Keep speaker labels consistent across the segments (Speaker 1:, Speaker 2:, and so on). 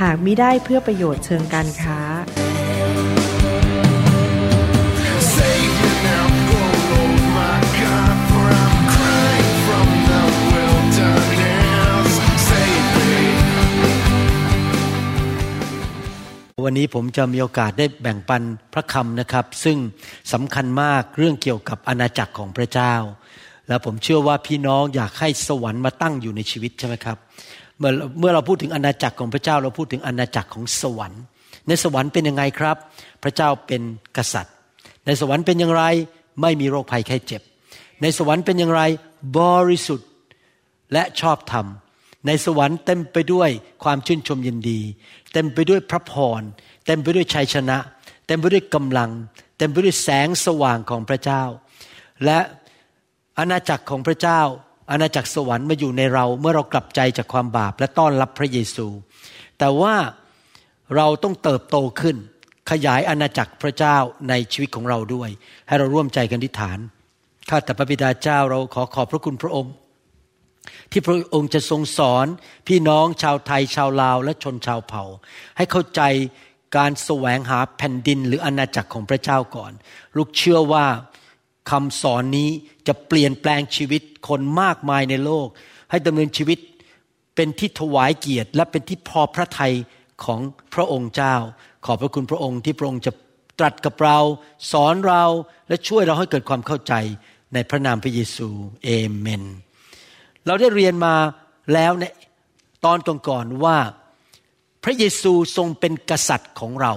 Speaker 1: หากมิได้เพื่อประโยชน์เชิงการค้า
Speaker 2: วันนี้ผมจะมีโอกาสได้แบ่งปันพระคำนะครับ ซึ่งสำคัญมากเรื่องเกี่ยวกับอาณาจักรของพระเจ้า และผมเชื่อว่าพี่น้องอยากให้สวรรค์มาตั้งอยู่ในชีวิตใช่ไหมครับ เมื่อเมื่อเราพูดถึงอาณาจักรของพระเจ้าเราพูดถึงอาณาจักรของสวรรค์ ในสวรรค์เป็นยังไงครับ พระเจ้าเป็นกษัตริย์ ในสวรรค์เป็นอย่างไรไม่มีโรคภัยไข้เจ็บ ในสวรรค์เป็นอย่างไรบริสุทธิ์และชอบธรรม ในสวรรค์เต็มไปด้วยความชื่นชมยินดี เต็มไปด้วยพระพรเต็มไปด้วยชัยชนะ เต็มไปด้วยกำลัง เต็มไปด้วยแสงสว่างของพระเจ้า และอาณาจักรของพระเจ้า อาณาจักรสวรรค์มาอยู่ในเราเมื่อเรากลับใจจากความบาปและต้อนรับพระเยซู แต่ว่าเราต้องเติบโตขึ้น ขยายอาณาจักรพระเจ้าในชีวิตของเราด้วย ให้เราร่วมใจกันทิฏฐานข้าแต่พระบิดาเจ้าเราขอขอบพระคุณพระองค์ ที่พระองค์จะทรงสอนพี่น้องชาวไทยชาวลาวและชนชาวเผ่า ให้เข้าใจการแสวงหาแผ่นดินหรืออาณาจักรของพระเจ้าก่อน ลูกเชื่อว่าคำสอนนี้ จะเปลี่ยนแปลงชีวิตคนมากมายในโลก ให้ดำเนินชีวิตเป็นที่ถวายเกียรติ และเป็นที่พอพระทัยของพระองค์เจ้า ขอบพระคุณพระองค์ที่พระองค์จะตรัสกับเรา สอนเราและช่วยเราให้เกิดความเข้าใจในพระนามพระเยซูเอเมน เราได้เรียนมาแล้วในตอนก่อนๆว่าพระเยซูทรงเป็นกษัตริย์ของเรา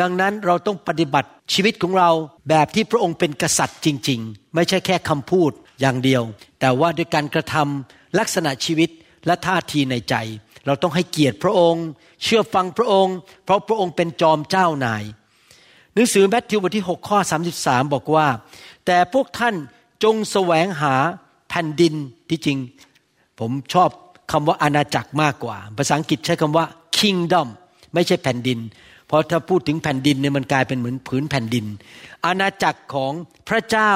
Speaker 2: ดังนั้นเราต้องปฏิบัติ ชีวิตของเราแบบที่พระองค์เป็นกษัตริย์จริง ๆ ไม่ใช่แค่คำพูดอย่างเดียว แต่ว่าด้วยการกระทำลักษณะชีวิตและท่าทีในใจ เราต้องให้เกียรติพระองค์ เชื่อฟังพระองค์ เพราะพระองค์เป็นจอมเจ้านาย หนังสือแมทธิวบทที่ 6 ข้อ 33 บอกว่า แต่พวกท่านจงแสวงหาแผ่นดินที่จริง ผมชอบคำว่าอาณาจักรมากกว่า ภาษาอังกฤษใช้คำว่า kingdom ไม่ใช่แผ่นดิน เพราะถ้าพูดถึงแผ่นดินเนี่ยมันกลายเป็นเหมือนผืนแผ่นดิน อาณาจักรของพระเจ้า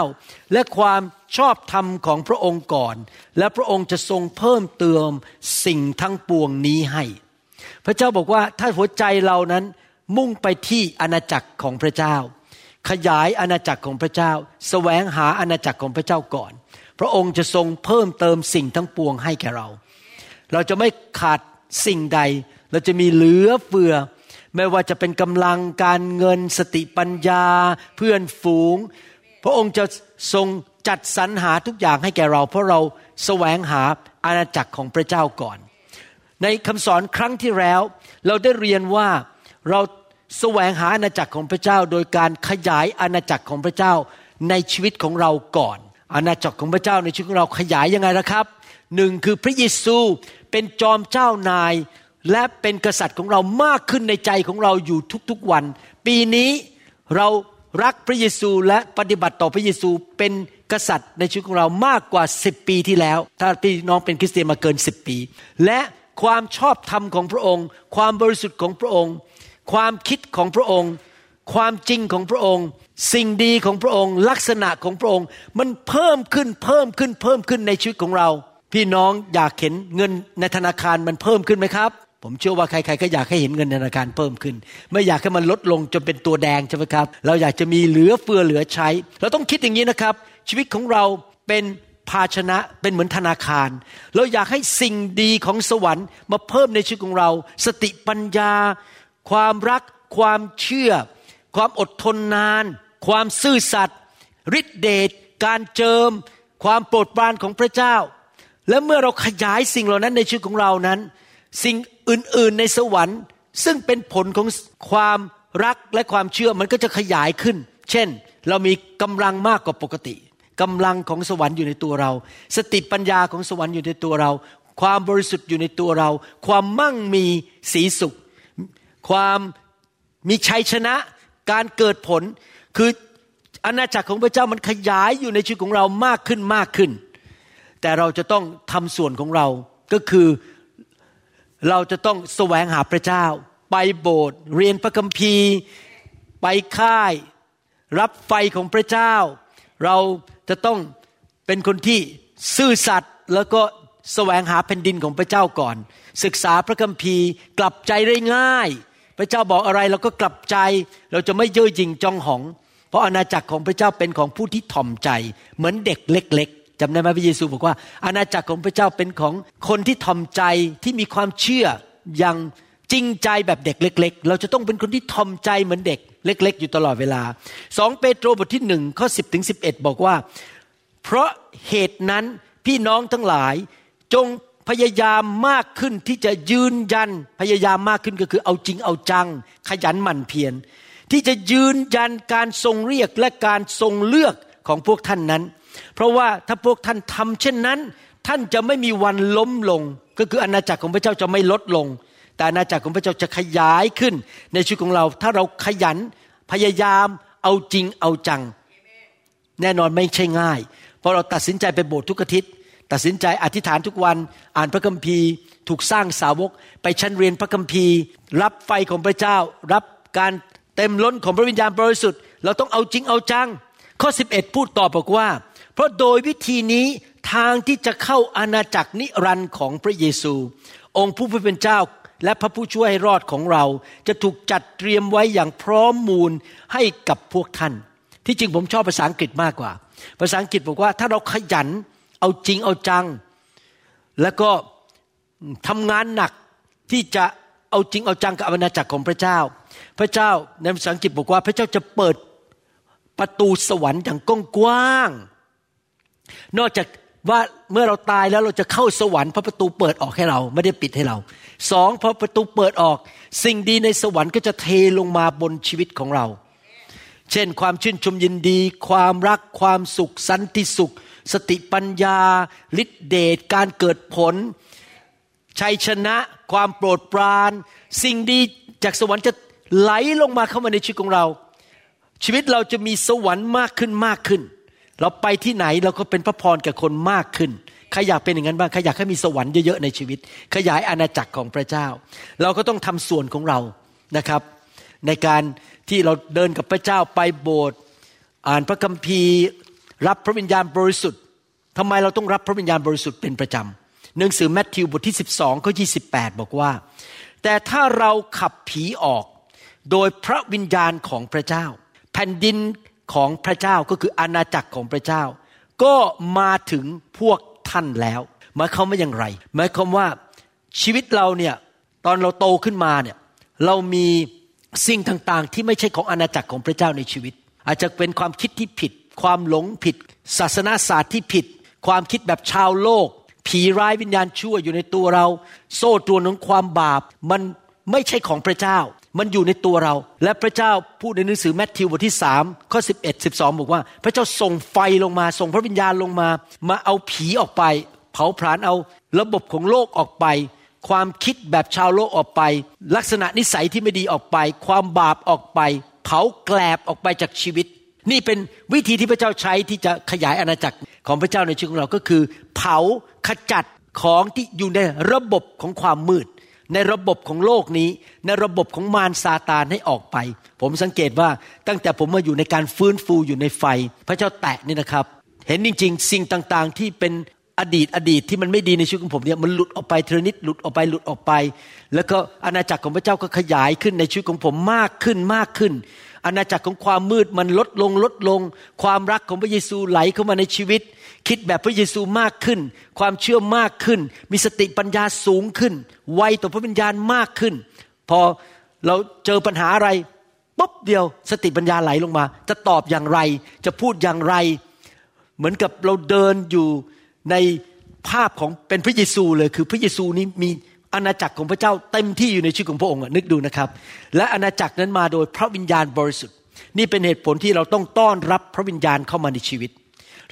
Speaker 2: และความชอบธรรมของพระองค์ก่อน และพระองค์จะทรงเพิ่มเติมสิ่งทั้งปวงนี้ให้ พระเจ้าบอกว่าถ้าหัวใจเรานั้นมุ่งไปที่อาณาจักรของพระเจ้า ขยายอาณาจักรของพระเจ้าแสวงหาอาณาจักรของพระเจ้าก่อน พระองค์จะทรงเพิ่มเติมสิ่งทั้งปวงให้แก่เรา เราจะไม่ขาดสิ่งใด เราจะมีเหลือเฟือ ไม่ว่าจะเป็นกำลังการเงินสติปัญญา เพื่อนฝูง พระองค์จะทรงจัดสรรหาทุกอย่างให้แก่เรา เพราะเราแสวงหาอาณาจักรของพระเจ้าก่อน ในคำสอนครั้งที่แล้ว เราได้เรียนว่าเราแสวงหาอาณาจักรของพระเจ้า โดยการขยายอาณาจักรของพระเจ้าในชีวิตของเราก่อน อาณาจักรของพระเจ้าในชีวิตของเราขยายยังไงนะครับหนึ่งคือพระเยซูเป็นจอมเจ้านาย และเป็นกษัตริย์ของเรามากขึ้นในใจของเราอยู่ทุกๆวัน ปีนี้เรารักพระเยซูและปฏิบัติต่อพระเยซูเป็นกษัตริย์ในชีวิตของเรามากกว่า 10 ปีที่แล้ว ถ้าพี่น้องเป็นคริสเตียนมาเกิน 10 ปี และความชอบธรรมของพระองค์ ความบริสุทธิ์ของพระองค์ ความคิดของพระองค์ ความจริงของพระองค์ สิ่งดีของพระองค์ ลักษณะของพระองค์ มันเพิ่มขึ้นเพิ่มขึ้นเพิ่มขึ้นในชีวิตของเรา พี่น้องอยากเห็นเงินในธนาคารมันเพิ่มขึ้นไหมครับ ผมเชื่อว่าใครๆก็อยากให้เห็นเงินธนาคารเพิ่มขึ้น ไม่อยากให้มันลดลงจนเป็นตัวแดงใช่ไหมครับ เราอยากจะมีเหลือเฟือเหลือใช้ เราต้องคิดอย่างนี้นะครับ ชีวิตของเราเป็นภาชนะเป็นเหมือนธนาคาร เราอยากให้สิ่งดีของสวรรค์มาเพิ่มในชีวิตของเรา สติปัญญา ความรัก ความเชื่อ ความอดทนนาน ความซื่อสัตย์ฤทธิเดชการเจิม ความโปรดปรานของพระเจ้า และเมื่อเราขยายสิ่งเหล่านั้นในชีวิตของเรานั้น สิ่ง อื่นๆในสวรรค์ ซึ่งเป็นผลของความรักและความเชื่อมันก็จะขยายขึ้น เช่น เรามีกำลังมากกว่าปกติกำลังของสวรรค์อยู่ในตัวเรา สติปัญญาของสวรรค์อยู่ในตัวเรา ความบริสุทธิ์อยู่ในตัวเรา ความมั่งมีสีสุข ความมีชัยชนะ การเกิดผล คืออาณาจักรของพระเจ้ามันขยายอยู่ในชีวิตของเรามากขึ้นมากขึ้น แต่เราจะต้องทำส่วนของเราก็คือ เราจะต้องแสวงหาพระเจ้า ไปโบสถ์เรียนพระคัมภีร์ ไปค่าย รับไฟของพระเจ้า เราจะต้องเป็นคนที่ซื่อสัตย์แล้วก็แสวงหาแผ่นดินของพระเจ้าก่อน ศึกษาพระคัมภีร์ กลับใจได้ง่าย พระเจ้าบอกอะไรเราก็กลับใจ เราจะไม่เย่อหยิ่งจองหอง เพราะอาณาจักรของพระเจ้าเป็นของผู้ที่ถ่อมใจ เหมือนเด็กเล็ก จำได้ไหมพระเยซูบอกว่า อาณาจักรของพระเจ้าเป็นของคนที่ถ่อมใจที่มีความเชื่ออย่างจริงใจแบบเด็กเล็ก ๆ เราจะต้องเป็นคนที่ถ่อมใจเหมือนเด็กเล็ก ๆ อยู่ตลอดเวลาสองเปโตรบทที่หนึ่งข้อสิบถึงสิบเอ็ดบอกว่า เพราะเหตุนั้นพี่น้องทั้งหลายจงพยายามมากขึ้นที่จะยืนยันพยายามมากขึ้นก็คือเอาจริงเอาจัง ขยันหมั่นเพียรที่จะยืนยันการทรงเรียกและการทรงเลือกของพวกท่านนั้น เพราะว่าถ้าพวกท่านทำเช่นนั้น ท่านจะไม่มีวันล้มลง ก็คืออาณาจักรของพระเจ้าจะไม่ลดลง แต่อาณาจักรของพระเจ้าจะขยายขึ้น ในชีวิตของเรา ถ้าเราขยันพยายามเอาจริงเอาจัง แน่นอนไม่ใช่ง่าย เพราะเราตัดสินใจไปโบสถ์ทุกอาทิตย์ตัดสินใจอธิษฐานทุกวันอ่านพระคัมภีร์ ถูกสร้างสาวก ไปชั้นเรียนพระคัมภีร์ รับไฟของพระเจ้า รับการเต็มล้นของพระวิญญาณบริสุทธิ์เราต้องเอาจริงเอาจัง ข้อ 11 พูดต่อบอกว่า เพราะโดยวิธีนี้ทางที่จะเข้าอาณาจักรนิรันดร์ของพระเยซู องค์ผู้เป็นเจ้าและพระผู้ช่วยให้รอดของเรา จะถูกจัดเตรียมไว้อย่างพร้อมมูลให้กับพวกท่าน ที่จริงผมชอบภาษาอังกฤษมากกว่า ภาษาอังกฤษบอกว่าถ้าเราขยันเอาจริงเอาจัง แล้วก็ทำงานหนักที่จะเอาจริงเอาจังกับอาณาจักรของพระเจ้า พระเจ้าในภาษาอังกฤษบอกว่าพระเจ้าจะเปิดประตูสวรรค์อย่างกว้าง นอกจากว่าเมื่อเราตายแล้วเราจะเข้าสวรรค์เพราะประตูเปิดออกให้เราไม่ได้ปิดให้เราสองพอประตูเปิดออก สิ่งดีในสวรรค์ก็จะเทลงมาบนชีวิตของเรา เช่น ความชื่นชมยินดี ความรักความสุขสันติสุข สติปัญญาฤทธิเดชการเกิดผล ชัยชนะความโปรดปราน สิ่งดีจากสวรรค์จะไหลลงมาเข้ามาในชีวิตของเรา ชีวิตเราจะมีสวรรค์มากขึ้นมากขึ้น เราไปที่ไหนเราก็เป็นพระพรแก่คนมากขึ้นใครอยากเป็นอย่างนั้นบ้างใครอยากให้มีสวรรค์เยอะๆในชีวิต ขยายอาณาจักรของพระเจ้า เราก็ต้องทำส่วนของเรานะครับ ในการที่เราเดินกับพระเจ้าไปโบสถ์อ่านพระคัมภีร์ รับพระวิญญาณบริสุทธิ์ทำไมเราต้องรับพระวิญญาณบริสุทธิ์เป็นประจำหนังสือแมทธิวบทที่ 12ข้อ28บอกว่า แต่ถ้าเราขับผีออกโดยพระวิญญาณของพระเจ้า แผ่นดิน ของพระเจ้าก็คืออาณาจักรของพระเจ้า ก็มาถึงพวกท่านแล้วหมายความว่าอย่างไรหมายความว่าชีวิตเราเนี่ยตอนเราโตขึ้นมาเนี่ยเรามีสิ่งต่างๆ ที่ไม่ใช่ของอาณาจักรของพระเจ้าในชีวิต อาจจะเป็นความคิดที่ผิด ความหลงผิด ศาสนาศาสตร์ที่ผิด ความคิดแบบชาวโลก ผีร้ายวิญญาณชั่วอยู่ในตัวเรา โซ่ตรวนของความบาปมันไม่ใช่ของพระเจ้า มันอยู่ในตัวเรา และพระเจ้าพูดในหนังสือแมทธิวบทที่3ข้อ11 12บอกว่า พระเจ้าส่งไฟลงมา ส่งพระวิญญาณลงมา มาเอาผีออกไป เผาผลาญเอาระบบของโลกออกไป ความคิดแบบชาวโลกออกไป ลักษณะนิสัยที่ไม่ดีออกไป ความบาปออกไป เผาแกลบออกไปจากชีวิต นี่เป็นวิธีที่พระเจ้าใช้ที่จะขยายอาณาจักรของพระเจ้าในชีวิตของเราก็คือ เผาขจัดของที่อยู่ในระบบของความมืด ในระบบของโลกนี้ ในระบบของมารซาตานให้ออกไป ผมสังเกตว่าตั้งแต่ผมมาอยู่ในการฟื้นฟูอยู่ในไฟ พระเจ้าแตะนี่นะครับ เห็นจริง ๆ สิ่งต่างๆ ที่เป็นอดีตอดีตที่มันไม่ดีในชีวิตของผมเนี่ยมันหลุดออกไปเทอนิดหลุดออกไปหลุดออกไป แล้วก็อาณาจักรของพระเจ้าก็ขยายขึ้นในชีวิตของผมมากขึ้นมากขึ้น อาณาจักรของความมืดมันลดลงลดลง ความรักของพระเยซูไหลเข้ามาในชีวิต คิดแบบพระเยซูมากขึ้น ความเชื่อมากขึ้น มีสติปัญญาสูงขึ้น ไวต่อพระวิญญาณมากขึ้น พอเราเจอปัญหาอะไรปุ๊บเดียวสติปัญญาไหลลงมา จะตอบอย่างไร จะพูดอย่างไร เหมือนกับเราเดินอยู่ในภาพของเป็นพระเยซูเลยคือพระเยซูนี้มี อาณาจักรของพระเจ้าเต็มที่อยู่ในชีวิตของพระองค์นึกดูนะครับ และอาณาจักรนั้นมาโดยพระวิญญาณบริสุทธิ์ นี่เป็นเหตุผลที่เราต้องต้อนรับพระวิญญาณเข้ามาในชีวิต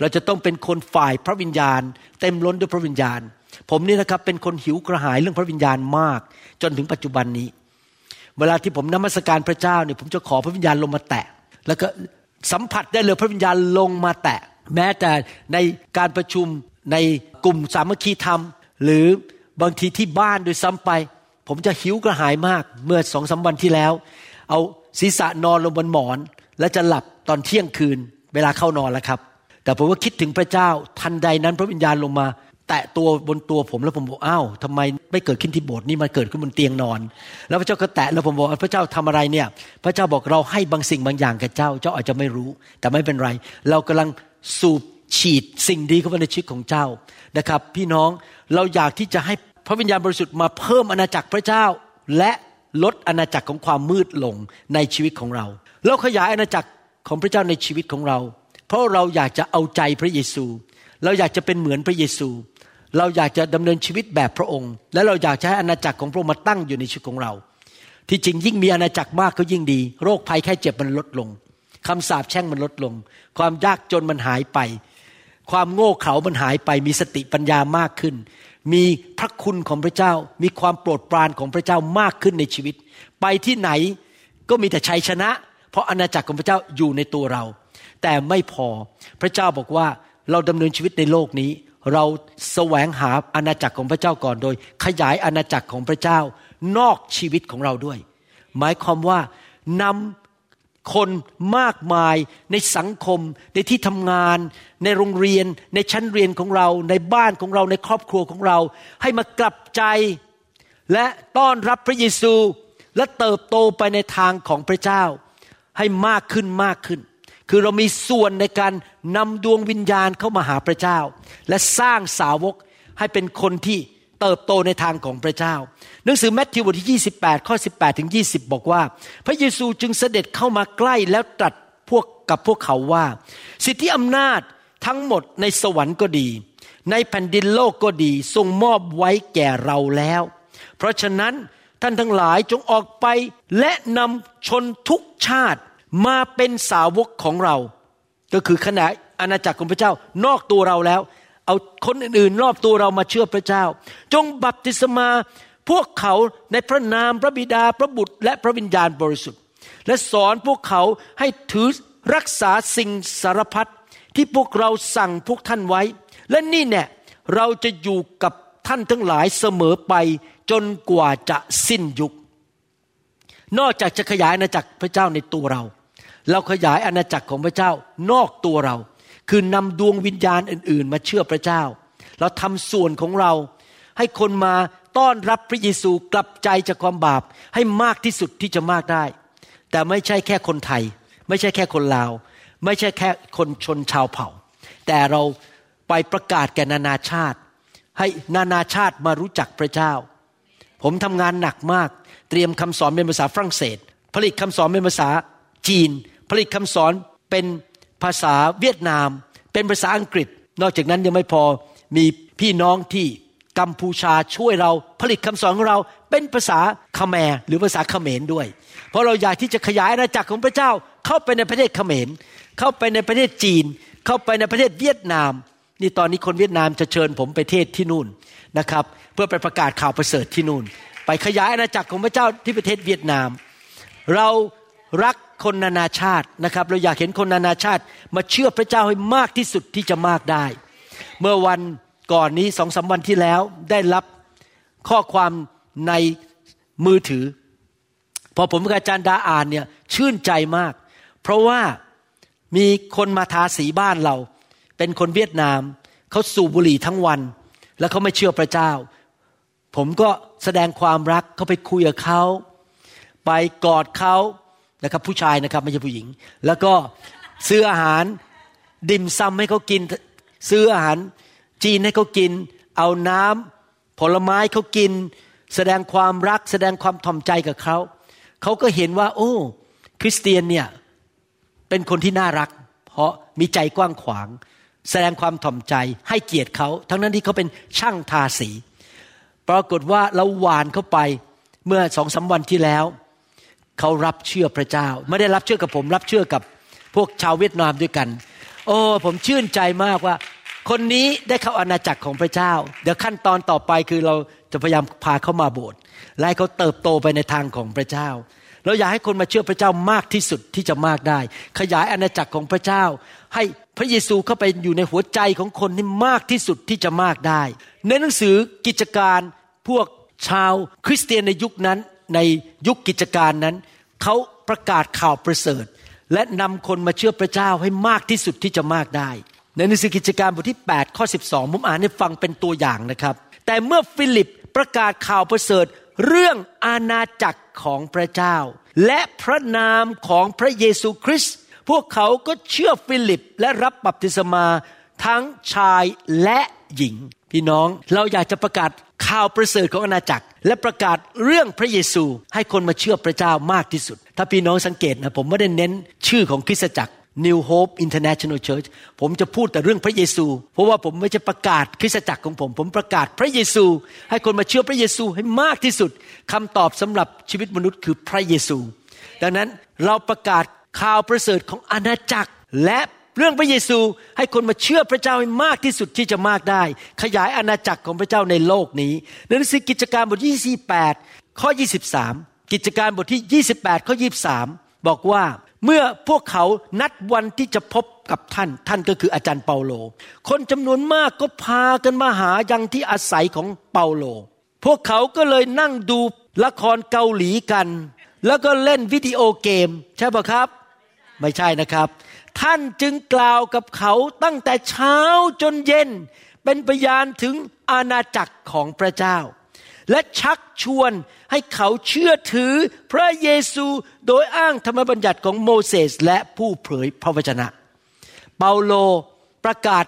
Speaker 2: เราจะต้องเป็นคนฝ่ายพระวิญญาณ เต็มล้นด้วยพระวิญญาณ ผมนี่นะครับเป็นคนหิวกระหายเรื่องพระวิญญาณมาก จนถึงปัจจุบันนี้ เวลาที่ผมนมัสการพระเจ้าเนี่ยผมจะขอพระวิญญาณลงมาแตะ แล้วก็สัมผัสได้เลยพระวิญญาณลงมาแตะ แม้แต่ในการประชุมในกลุ่มสามัคคีธรรม หรือ บางทีที่บ้านโดยซ้ำไป ผมจะหิวกระหายมาก เมื่อสองสาวันที่แล้ว เอาศีรษะนอนลงบนหมอน และจะหลับตอนเที่ยงคืน เวลาเข้านอนแล้วครับ แต่ผมว่าคิดถึงพระเจ้าทันใดนั้นพระวิญญาณลงมา แตะตัวบนตัวผมแล้วผมบอกอ้าวทำไมไม่เกิดขึ้นที่โบสถ์นี่มันเกิดขึ้นบนเตียงนอน แล้วพระเจ้าก็แตะแล้วผมบอกพระเจ้าทำอะไรเนี่ย พระเจ้าบอกเราให้บางสิ่งบางอย่างแก่เจ้า เจ้าอาจจะไม่รู้ แต่ไม่เป็นไร เรากำลังสูบฉีดสิ่งดีเข้าไปในชีวิตของเจ้านะครับ พี่น้องเราอยากที่จะให้ ระวิญญาณบริสุทธิ์มาเพิ่มอาณาจักรพระเจ้า และลดอาณาจักรของความมืดลงในชีวิตของเรา เราขยายอาณาจักรของพระเจ้าในชีวิตของเรา เพราะเราอยากจะเอาใจพระเยซู เราอยากจะเป็นเหมือนพระเยซู เราอยากจะดำเนินชีวิตแบบพระองค์ และเราอยากจะให้อาณาจักรของพระองค์มาตั้งอยู่ในชีวิตของเรา ที่จริงยิ่งมีอาณาจักรมากก็ยิ่งดี โรคภัยแค่เจ็บมันลดลงคำสาปแช่งมันลดลง ความยากจนมันหายไป ความโง่เขลามันหายไปมีสติปัญญามากขึ้น มีพระคุณของพระเจ้า มีความโปรดปรานของพระเจ้ามากขึ้นในชีวิต ไปที่ไหนก็มีแต่ชัยชนะ เพราะอาณาจักรของพระเจ้าอยู่ในตัวเรา แต่ไม่พอพระเจ้าบอกว่าเราดำเนินชีวิตในโลกนี้ เราแสวงหาอาณาจักรของพระเจ้าก่อนโดย ขยายอาณาจักรของพระเจ้านอกชีวิตของเราด้วย หมายความว่านำ คนมากมายในสังคม ในที่ทำงาน ในโรงเรียน ในชั้นเรียนของเรา ในบ้านของเราในครอบครัวของเรา ให้มากลับใจ และต้อนรับพระเยซูและเติบโตไปในทางของพระเจ้า ให้มากขึ้นมากขึ้น คือเรามีส่วนในการนำดวงวิญญาณเข้ามาหาพระเจ้า และสร้างสาวกให้เป็นคนที่ เติบโตในทางของพระเจ้า หนังสือแมทธิวบทที่ 28 ข้อ 18 ถึง 20 บอกว่า พระเยซูจึงเสด็จเข้ามาใกล้แล้วตรัสพวกกับพวกเขาว่า สิทธิอำนาจทั้งหมดในสวรรค์ก็ดี ในแผ่นดินโลกก็ดีทรงมอบไว้แก่เราแล้ว เพราะฉะนั้นท่านทั้งหลายจงออกไปและนำชนทุกชาติมาเป็นสาวกของเรา ก็คือขณะอาณาจักรของพระเจ้านอกตัวเราแล้ว เอาคนอื่นๆ รอบตัวเรามาเชื่อพระเจ้า จงบัพติศมาพวกเขาในพระนามพระบิดาพระบุตรและพระวิญญาณบริสุทธิ์ และสอนพวกเขาให้ถือรักษาสิ่งสารพัดที่พวกเราสั่งพวกท่านไว้ และนี่เนี่ยเราจะอยู่กับท่านทั้งหลายเสมอไปจนกว่าจะสิ้นยุค นอกจากจะขยายอาณาจักรพระเจ้าในตัวเรา เราขยายอาณาจักรของพระเจ้านอกตัวเรา คือนำดวงวิญญาณอื่น ๆ มาเชื่อพระเจ้า เราทำส่วนของเรา ให้คนมาต้อนรับพระเยซูกลับใจจากความบาปให้มากที่สุดที่จะมากได้ แต่ไม่ใช่แค่คนไทย ไม่ใช่แค่คนลาว ไม่ใช่แค่คนชนชาวเผ่า แต่เราไปประกาศแก่นานาชาติ ให้นานาชาติมารู้จักพระเจ้า ผมทำงานหนักมาก เตรียมคำสอนเป็นภาษาฝรั่งเศส ผลิตคำสอนเป็นภาษาจีน ผลิตคำสอนเป็น ภาษาเวียดนาม เป็นภาษาอังกฤษ นอกจากนั้นยังไม่พอมีพี่น้องที่กัมพูชาช่วยเราผลิตคำสอนของเราเป็นภาษาคแมรหรือภาษาเขมรด้วย เพราะเราอยากที่จะขยายอาณาจักรของพระเจ้าเข้าไปในประเทศเขมร เข้าไปในประเทศจีน เข้าไปในประเทศเวียดนาม นี่ตอนนี้คนเวียดนามจะเชิญผมไปเทศที่นู่นนะครับ เพื่อไปประกาศข่าวประเสริฐที่นู่น ไปขยายอาณาจักรของพระเจ้าที่ประเทศเวียดนาม เรารัก คนนานาชาตินะครับ เราอยากเห็นคนนานาชาติมาเชื่อพระเจ้าให้มากที่สุดที่จะมากได้ เมื่อวันก่อนนี้สองสาวันที่แล้วได้รับข้อความในมือถือ พอผมกับอาจารย์ดาอ่านเนี่ยชื่นใจมาก เพราะว่ามีคนมาทาสีบ้านเรา เป็นคนเวียดนามเขาสูบบุหรี่ทั้งวัน แล้วเขาไม่เชื่อพระเจ้า ผมก็แสดงความรักเขาไปคุยกับเขาไปกอดเขา นะครับ ผู้ชายนะครับไม่ใช่ผู้หญิง แล้วก็ซื้ออาหารดิมซัมให้เขากิน ซื้ออาหารจีนให้เขากิน เอาน้ำผลไม้เขากิน แสดงความรัก แสดงความถ่อมใจกับเขาเขาก็เห็นว่า โอ้ คริสเตียนเนี่ยเป็นคนที่น่ารัก เพราะมีใจกว้างขวาง แสดงความถ่อมใจให้เกียรติเขา ทั้งนั้นที่เขาเป็นช่างทาสี ปรากฏว่าเราหวานเข้าไปเมื่อสองสาวันที่แล้ว เขารับเชื่อพระเจ้า ไม่ได้รับเชื่อกับผมรับเชื่อกับพวกชาวเวียดนามด้วยกัน โอ้ผมชื่นใจมากว่า คนนี้ได้เข้าอาณาจักรของพระเจ้า เดี๋ยวขั้นตอนต่อไปคือเราจะพยายามพาเขามาโบสถ์และให้เขาเติบโตไปในทางของพระเจ้า เราอยากให้คนมาเชื่อพระเจ้ามากที่สุดที่จะมากได้ ขยายอาณาจักรของพระเจ้า ให้พระเยซูเข้าไปอยู่ในหัวใจของคนที่มากที่สุดที่จะมากได้ ในหนังสือกิจการพวกชาวคริสเตียนในยุคนั้นในยุคกิจการนั้น เขาประกาศข่าวประเสริฐ และนำคนมาเชื่อพระเจ้าให้มากที่สุดที่จะมากได้ ในหนังสือกิจการบทที่ 8 ข้อ 12 ผมอ่านให้ฟังเป็นตัวอย่างนะครับ แต่เมื่อฟิลิปประกาศข่าวประเสริฐ เรื่องอาณาจักรของพระเจ้า และพระนามของพระเยซูคริสต์พวกเขาก็เชื่อฟิลิปและรับบัพติศมาทั้งชายและหญิง พี่น้องเราอยากจะประกาศข่าวประเสริฐของอาณาจักร และประกาศเรื่องพระเยซูให้คนมาเชื่อพระเจ้ามากที่สุด ถ้าพี่น้องสังเกตนะผมไม่ได้เน้นชื่อของคริสตจักร New Hope International Church ผมจะพูดแต่เรื่องพระเยซู เพราะว่าผมไม่จะประกาศคริสตจักรของผม ผมประกาศพระเยซู ให้คนมาเชื่อพระเยซูให้มากที่สุดคำตอบสำหรับชีวิตมนุษย์คือพระเยซู ดังนั้นเราประกาศข่าวประเสริฐของอาณาจักรและ เรื่องพระเยซูให้คนมาเชื่อพระเจ้าให้มากที่สุดที่จะมากได้ ขยายอาณาจักรของพระเจ้าในโลกนี้ในหนังสือกิจการบทที่28ข้อ23 กิจการบทที่ 28ข้อ23 บอกว่าเมื่อพวกเขานัดวันที่จะพบกับท่าน ท่านก็คืออาจารย์เปาโล คนจำนวนมากก็พากันมาหายังที่อาศัยของเปาโล พวกเขาก็เลยนั่งดูละครเกาหลีกัน แล้วก็เล่นวิดีโอเกม ใช่ปะครับ ไม่ใช่นะครับ ท่านจึงกล่าวกับเขาตั้งแต่เช้าจนเย็น เป็นพยานถึงอาณาจักรของพระเจ้า และชักชวนให้เขาเชื่อถือพระเยซูโดยอ้างธรรมบัญญัติของโมเสสและผู้เผยพระวจนะ เปาโลประกาศ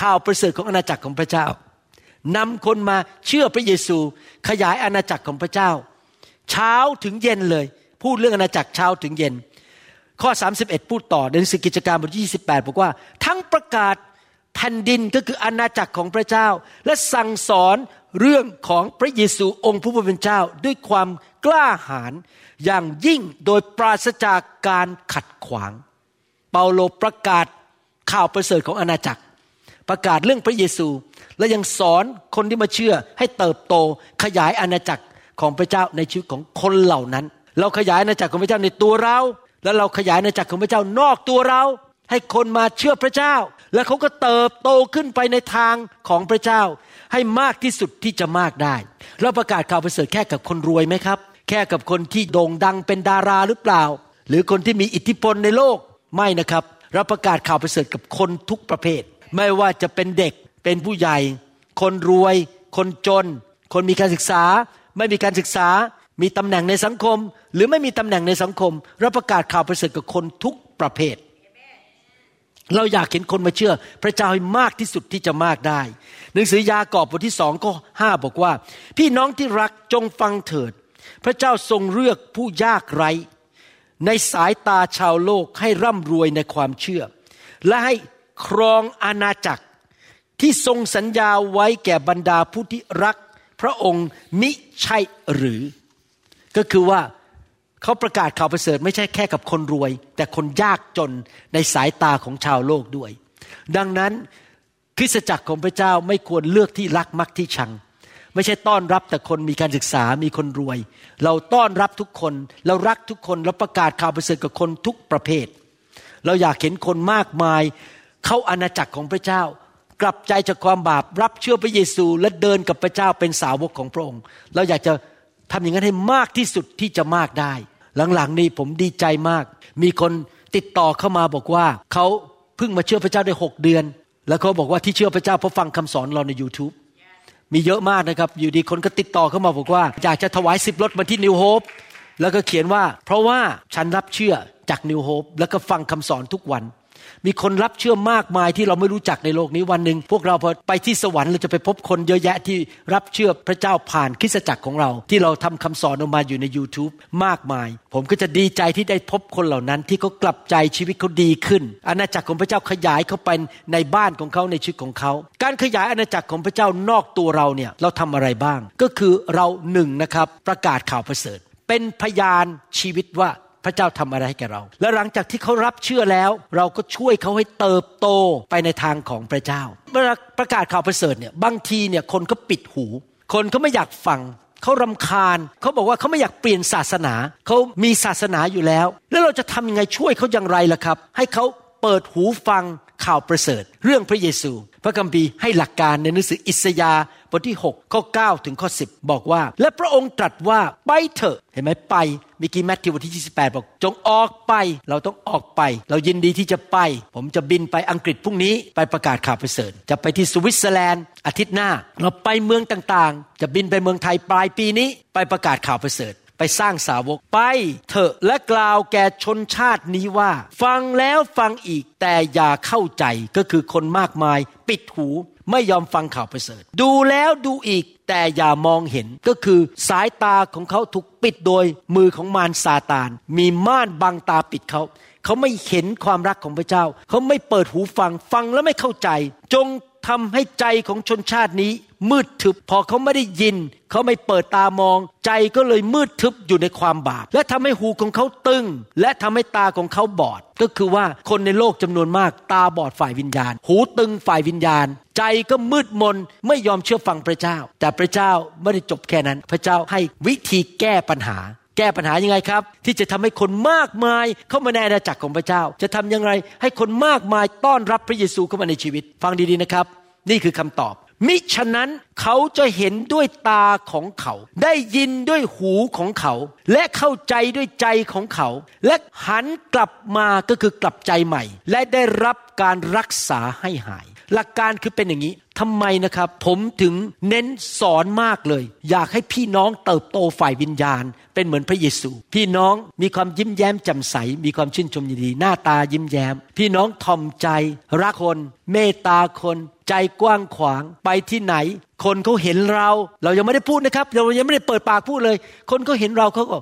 Speaker 2: ข่าวประเสริฐของอาณาจักรของพระเจ้านำคนมาเชื่อพระเยซูขยายอาณาจักรของพระเจ้า เช้าถึงเย็นเลย พูดเรื่องอาณาจักรเช้าถึงเย็น ข้อ 31 พูดต่อในหนังสือกิจการบทที่28 บอกว่า ทั้งประกาศแผ่นดินก็คืออาณาจักรของพระเจ้า และสั่งสอนเรื่องของพระเยซูองค์ผู้เป็นเจ้า ด้วยความกล้าหาญอย่างยิ่งโดยปราศจากการขัดขวาง เปาโลประกาศข่าวประเสริฐของอาณาจักร ประกาศเรื่องพระเยซู และยังสอนคนที่มาเชื่อให้เติบโตขยายอาณาจักรของพระเจ้าในชีวิตของคนเหล่านั้น เราขยายอาณาจักรของพระเจ้าในตัวเรา แล้วเราขยายอาณาจักรของพระเจ้านอกตัวเรา ให้คนมาเชื่อพระเจ้า และเขาก็เติบโตขึ้นไปในทางของพระเจ้า ให้มากที่สุดที่จะมากได้เราประกาศข่าวประเสริฐแค่กับคนรวยไหมครับ แค่กับคนที่โด่งดังเป็นดาราหรือเปล่า หรือคนที่มีอิทธิพลในโลกไม่นะครับ เราประกาศข่าวประเสริฐกับคนทุกประเภท ไม่ว่าจะเป็นเด็กเป็นผู้ใหญ่ คนรวย คนจน คนมีการศึกษา ไม่มีการศึกษา มีตำแหน่งในสังคม หรือไม่มีตำแหน่งในสังคมเราประกาศข่าวประเสริฐกับคนทุกประเภท เราอยากเห็นคนมาเชื่อ พระเจ้าให้มากที่สุดที่จะมากได้ หนังสือยากอบบทที่สองก็ห้าบอกว่า พี่น้องที่รักจงฟังเถิด พระเจ้าทรงเลือกผู้ยากไร้ในสายตาชาวโลกให้ร่ำรวยในความเชื่อ และให้ครองอาณาจักรที่ทรงสัญญาไว้แก่บรรดาผู้ที่รัก พระองค์มิใช่หรือ ก็คือว่าเขาประกาศข่าวประเสริฐไม่ใช่แค่กับคนรวย แต่คนยากจนในสายตาของชาวโลกด้วย ดังนั้นคริสตจักรของพระเจ้าไม่ควรเลือกที่รักมักที่ชัง ไม่ใช่ต้อนรับแต่คนมีการศึกษามีคนรวย เราต้อนรับทุกคนเรารักทุกคนเราประกาศข่าวประเสริฐกับคนทุกประเภท เราอยากเห็นคนมากมายเข้าอาณาจักรของพระเจ้ากลับใจจากความบาปรับเชื่อพระเยซูและเดินกับพระเจ้าเป็นสาวกของพระองค์ เราอยากจะ ทำอย่างนั้นให้มากที่สุดที่จะมากได้ หลังๆ นี้ผมดีใจมาก มีคนติดต่อเข้ามาบอกว่าเขาเพิ่งมาเชื่อพระเจ้าได้หกเดือน แล้วเขาบอกว่าที่เชื่อพระเจ้าเพราะฟังคำสอนเราใน YouTube มีเยอะมากนะครับ อยู่ดีคนก็ติดต่อเข้ามาบอกว่า อยากจะถวายสิบรถมาที่นิวโฮปแล้วก็เขียนว่า เพราะว่าฉันรับเชื่อจากนิวโฮปแล้วก็ฟังคำสอนทุกวัน มีคนรับเชื่อมากมายที่เราไม่รู้จักในโลกนี้วันหนึ่งพวกเราพอไปที่สวรรค์เราจะไปพบคนเยอะแยะที่รับเชื่อพระเจ้าผ่านคริสตจักรของเรา ที่เราทำคำสอนออกมาอยู่ใน YouTube มากมาย ผมก็จะดีใจที่ได้พบคนเหล่านั้น ที่เขากลับใจชีวิตเขาดีขึ้น อาณาจักรของพระเจ้าขยายเข้าไปในบ้านของเขาในชีวิตของเขาการขยายอาณาจักรของพระเจ้านอกตัวเราเนี่ยเราทำอะไรบ้าง ก็คือเราหนึ่งนะครับประกาศข่าวประเสริฐเป็นพยานชีวิตว่า พระเจ้าทำอะไรให้แก่เรา และหลังจากที่เขารับเชื่อแล้ว เราก็ช่วยเขาให้เติบโตไปในทางของพระเจ้าเมื่อประกาศข่าวประเสริฐเนี่ยบางทีเนี่ยคนก็ปิดหู คนก็ไม่อยากฟังเขารำคาญเขาบอกว่าเขาไม่อยากเปลี่ยนศาสนาเขามีศาสนาอยู่แล้ว แล้วเราจะทำยังไงช่วยเขาอย่างไรล่ะครับ ให้เขาเปิดหูฟังข่าวประเสริฐ เรื่องพระเยซู พระคัมภีร์ให้หลักการในหนังสืออิสยาห์ บทที่ 6 ข้อ 9 ถึงข้อ 10 บอกว่า และพระองค์ตรัสว่าไปเถอะ เห็นไหมไปเมื่อกี้แมทธิวบทที่ 28 บอก จงออกไป เราต้องออกไป เรายินดีที่จะไป ผมจะบินไปอังกฤษพรุ่งนี้ไปประกาศข่าวประเสริฐ จะไปที่สวิตเซอร์แลนด์อาทิตย์หน้า เราไปเมืองต่างๆ จะบินไปเมืองไทยปลายปีนี้ ไปประกาศข่าวประเสริฐไปสร้างสาวกไปเถอะและกล่าวแก่ชนชาตินี้ว่า ฟังแล้วฟังอีกแต่อย่าเข้าใจก็คือคนมากมาย ปิดหู ไม่ยอมฟังข่าวประเสริฐ ดูแล้วดูอีกแต่อย่ามองเห็นก็คือสายตาของเขาถูกปิดโดยมือของมารซาตาน มีม่านบังตาปิดเขาเขาไม่เห็นความรักของพระเจ้า เขาไม่เปิดหูฟังฟังแล้วไม่เข้าใจ จง ทำให้ใจของชนชาตินี้ มืดทึบพอเขาไม่ได้ยิน เขาไม่เปิดตามอง ใจก็เลยมืดทึบอยู่ในความบาป และทำให้หูของเขาตึง และทำให้ตาของเขาบอด ก็คือว่าคนในโลกจำนวนมากตาบอดฝ่ายวิญญาณ หูตึงฝ่ายวิญญาณ ใจก็มืดมนไม่ยอมเชื่อฟังพระเจ้า แต่พระเจ้าไม่ได้จบแค่นั้น พระเจ้าให้วิธีแก้ปัญหา แก้ปัญหายังไงครับ ที่จะทำให้คนมากมายเข้ามาในอาณาจักรของพระเจ้า จะทำยังไงให้คนมากมายต้อนรับพระเยซูเข้ามาในชีวิต ฟังดีๆนะครับ นี่คือคำตอบ มิฉะนั้นเขาจะเห็นด้วยตาของเขา ได้ยินด้วยหูของเขา และเข้าใจด้วยใจของเขา และหันกลับมาก็คือกลับใจใหม่ และได้รับการรักษาให้หาย หลักการคือเป็นอย่างนี้ ทำไมนะครับ ผมถึงเน้นสอนมากเลย อยากให้พี่น้องเติบโตฝ่ายวิญญาณ เป็นเหมือนพระเยซู พี่น้องมีความยิ้มแย้มแจ่มใส มีความชื่นชมยินดี หน้าตายิ้มแย้ม พี่น้องทอมใจ รักคน เมตตาคน ใจกว้างขวางไปที่ไหน คนเขาเห็นเรา เรายังไม่ได้พูดนะครับ เรายังไม่ได้เปิดปากพูดเลย คนเขาเห็นเราเขาก็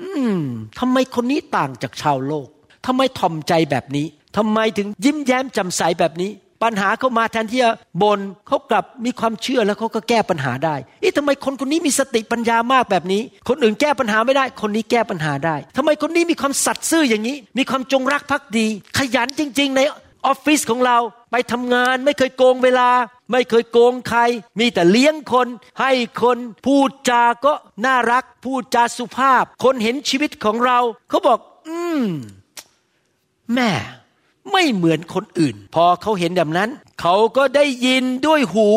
Speaker 2: อืมทำไมคนนี้ต่างจากชาวโลกทำไมทอมใจแบบนี้ทำไมถึงยิ้มแย้มแจ่มใสแบบนี้ ปัญหาเข้ามาแทนที่จะบนเขากลับมีความเชื่อแล้วเขาก็แก้ปัญหาได้เอ๊ะทำไมคนคนนี้มีสติปัญญามากแบบนี้ คนอื่นแก้ปัญหาไม่ได้ คนนี้แก้ปัญหาได้ทำไมคนนี้มีความสัตย์ซื่ออย่างนี้ มีความจงรักภักดี ขยันจริง ๆ ในออฟฟิศของเราไปทำงานไม่เคยโกงเวลา ไม่เคยโกงใคร มีแต่เลี้ยงคน ให้คนพูดจาก็น่ารัก พูดจาสุภาพ คนเห็นชีวิตของเรา เขาบอก อืม แม่ ไม่เหมือนคนอื่น พอเขาเห็นแบบนั้น เขาก็ได้ยินด้วยหู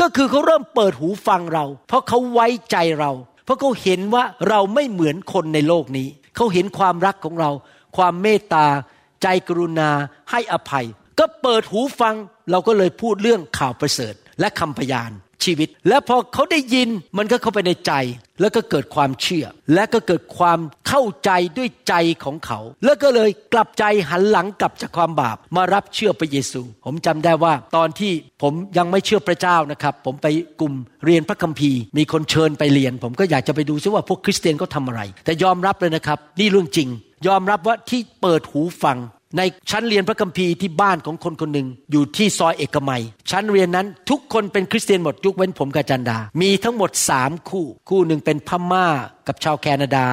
Speaker 2: ก็คือเขาเริ่มเปิดหูฟังเรา เพราะเขาไว้ใจเรา เพราะเขาเห็นว่าเราไม่เหมือนคนในโลกนี้ เขาเห็นความรักของเรา ความเมตตา ใจกรุณาให้อภัย ก็เปิดหูฟังเราก็เลยพูดเรื่องข่าวประเสริฐและคำพยาน ชีวิต และพอเขาได้ยินมันก็เข้าไปในใจ แล้วก็เกิดความเชื่อ และก็เกิดความเข้าใจด้วยใจของเขา แล้วก็เลยกลับใจหันหลังกลับจากความบาปมารับเชื่อพระเยซู ผมจำได้ว่าตอนที่ผมยังไม่เชื่อพระเจ้านะครับ ผมไปกลุ่มเรียนพระคัมภีร์ มีคนเชิญไปเรียน ผมก็อยากจะไปดูซิว่าพวกคริสเตียนเขาทำอะไร แต่ยอมรับเลยนะครับ นี่เรื่องจริง ยอมรับว่าที่เปิดหูฟัง ในชั้นเรียนพระคัมภีร์ที่บ้านของคนคนหนึ่งอยู่ที่ซอยเอกมัย ชั้นเรียนนั้นทุกคนเป็นคริสเตียนหมดยกเว้นผมกับจันดา มีทั้งหมดสามคู่ คู่หนึ่งเป็นพม่ากับชาวแคนาดา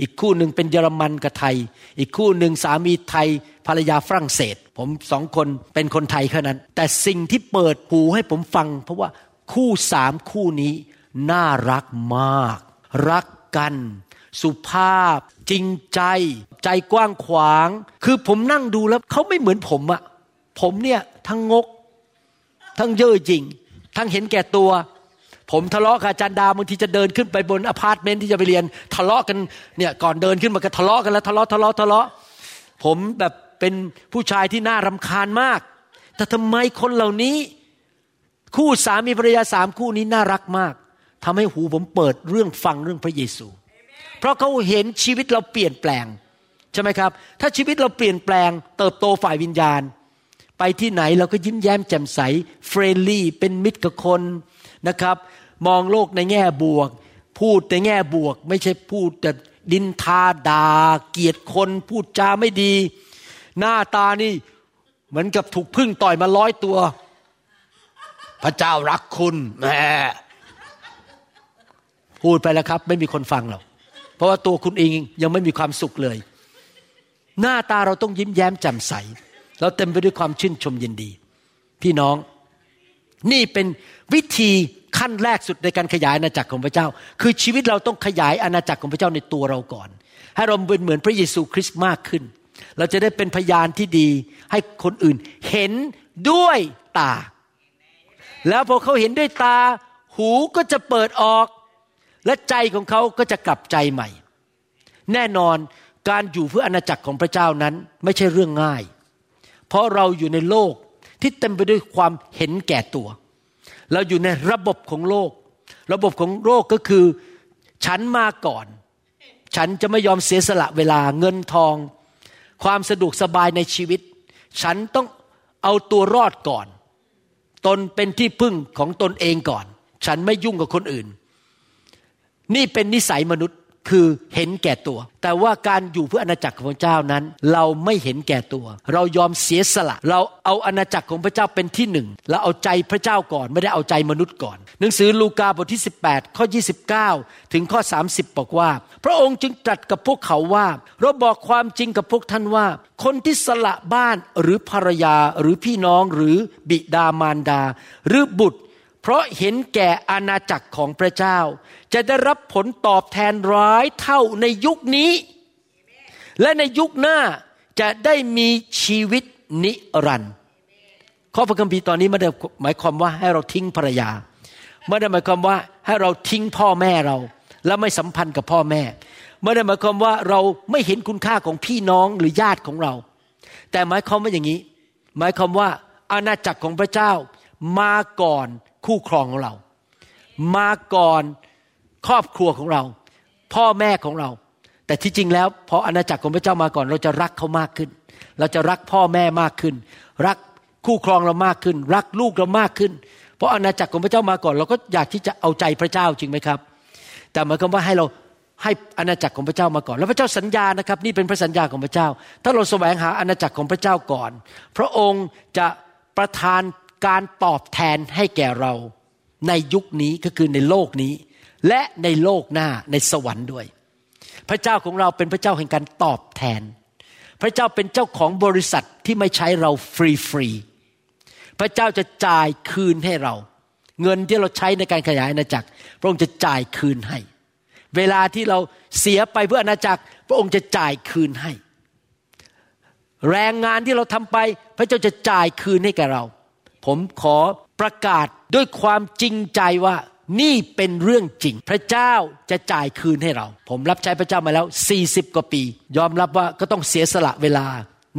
Speaker 2: อีกคู่หนึ่งเป็นเยอรมันกับไทย อีกคู่หนึ่งสามีไทยภรรยาฝรั่งเศส ผมสองคนเป็นคนไทยแค่นั้น แต่สิ่งที่เปิดหูให้ผมฟัง เพราะว่าคู่สามคู่นี้น่ารักมาก รักกัน สุภาพ จริงใจ ใจกว้างขวาง คือผมนั่งดูแล้วเขาไม่เหมือนผมอะผมเนี่ยทั้งงก ทั้งเย่อหยิ่งทั้งเห็นแก่ตัว ผมทะเลาะกับอาจารย์ดาบางทีจะเดินขึ้นไปบนอพาร์ตเมนต์ที่จะไปเรียน ทะเลาะกันเนี่ยก่อนเดินขึ้นมาก็ทะเลาะกันแล้วทะเลาะทะเลาะทะเลาะ ผมแบบเป็นผู้ชายที่น่ารำคาญมาก แต่ทำไมคนเหล่านี้ คู่สามีภรรยาสามคู่นี้น่ารักมากทำให้หูผมเปิดเรื่องฟังเรื่องพระเยซู เพราะเขาเห็นชีวิตเราเปลี่ยนแปลงใช่ไหมครับ ถ้าชีวิตเราเปลี่ยนแปลง เติบโตฝ่ายวิญญาณ ไปที่ไหนเราก็ยิ้มแย้มแจ่มใส friendly เป็นมิตรกับคนนะครับ มองโลกในแง่บวก พูดในแง่บวก ไม่ใช่พูดแต่นินทาด่าเกลียดคนพูดจาไม่ดี หน้าตานี่เหมือนกับถูกพึ่งต่อยมาร้อยตัว พระเจ้ารักคุณแหมพูดไปแล้วครับ ไม่มีคนฟังหรอก เพราะว่าตัวคุณเองยังไม่มีความสุขเลย หน้าตาเราต้องยิ้มแย้มแจ่มใส เราเต็มไปด้วยความชื่นชมยินดี พี่น้องนี่เป็นวิธีขั้นแรกสุดในการขยายอาณาจักรของพระเจ้า คือชีวิตเราต้องขยายอาณาจักรของพระเจ้าในตัวเราก่อน ให้เราเป็นเหมือนพระเยซูคริสต์มากขึ้น เราจะได้เป็นพยานที่ดี ให้คนอื่นเห็นด้วยตา แล้วพอเขาเห็นด้วยตา หูก็จะเปิดออก และใจของเขาก็จะกลับใจใหม่ แน่นอนการอยู่เพื่ออาณาจักรของพระเจ้านั้นไม่ใช่เรื่องง่าย เพราะเราอยู่ในโลกที่เต็มไปด้วยความเห็นแก่ตัว เราอยู่ในระบบของโลก ระบบของโลกก็คือ ฉันมาก่อน ฉันจะไม่ยอมเสียสละเวลาเงินทอง ความสะดวกสบายในชีวิต ฉันต้องเอาตัวรอดก่อน ตนเป็นที่พึ่งของตนเองก่อน ฉันไม่ยุ่งกับคนอื่น นี่เป็นนิสัยมนุษย์คือเห็นแก่ตัว แต่ว่าการอยู่เพื่ออาณาจักรของพระเจ้านั้น เราไม่เห็นแก่ตัว เรายอมเสียสละ เราเอาอาณาจักรของพระเจ้าเป็นที่หนึ่งเราเอาใจพระเจ้าก่อนไม่ได้เอาใจมนุษย์ก่อน หนังสือลูกาบทที่ 18 ข้อ 29 ถึงข้อ 30 บอกว่า พระองค์จึงตรัสกับพวกเขาว่า เราบอกความจริงกับพวกท่านว่า คนที่สละบ้านหรือภรรยาหรือพี่น้องหรือบิดามารดา หรือบุตร เพราะเห็นแก่อาณาจักรของพระเจ้า จะได้รับผลตอบแทนร้ายเท่าในยุคนี้ และในยุคหน้าจะได้มีชีวิตนิรันดร์ข้อพระคัมภีร์ตอนนี้ไม่ได้หมายความว่าให้เราทิ้งภรรยาไม่ได้หมายความว่าให้เราทิ้งพ่อแม่เรา และไม่สัมพันธ์กับพ่อแม่ไม่ได้หมายความว่าเราไม่เห็นคุณค่าของพี่น้องหรือญาติของเรา แต่หมายความว่าอย่างนี้ หมายความว่าอาณาจักรของพระเจ้ามาก่อน คู่ครองของเรา มาก่อนครอบครัวของเรา พ่อแม่ของเรา แต่ที่จริงแล้วพออาณาจักรของพระเจ้ามาก่อน เราจะรักเขามากขึ้น เราจะรักพ่อแม่มากขึ้น รักคู่ครองเรามากขึ้น รักลูกเรามากขึ้น เพราะอาณาจักรของพระเจ้ามาก่อน เราก็อยากที่จะเอาใจพระเจ้าจริงไหมครับ แต่หมายความว่าให้เราให้อาณาจักรของพระเจ้ามาก่อน แล้วพระเจ้าสัญญานะครับ นี่เป็นพระสัญญาของพระเจ้า ถ้าเราแสวงหาอาณาจักรของพระเจ้าก่อน พระองค์จะประทาน การตอบแทนให้แก่เรา ในยุคนี้ก็คือในโลกนี้ และในโลกหน้าในสวรรค์ด้วย พระเจ้าของเราเป็นพระเจ้าแห่งการตอบแทน พระเจ้าเป็นเจ้าของบริษัทที่ไม่ใช้เราฟรีฟรีพระเจ้าจะจ่ายคืนให้เรา เงินที่เราใช้ในการขยายอาณาจักร พระองค์จะจ่ายคืนให้ เวลาที่เราเสียไปเพื่ออาณาจักร พระองค์จะจ่ายคืนให้ แรงงานที่เราทำไป พระเจ้าจะจ่ายคืนให้แก่เรา ผมขอประกาศด้วยความจริงใจว่านี่เป็นเรื่องจริง พระเจ้าจะจ่ายคืนให้เรา ผมรับใช้พระเจ้ามาแล้ว 40 กว่าปี ยอมรับว่าก็ต้องเสียสละเวลา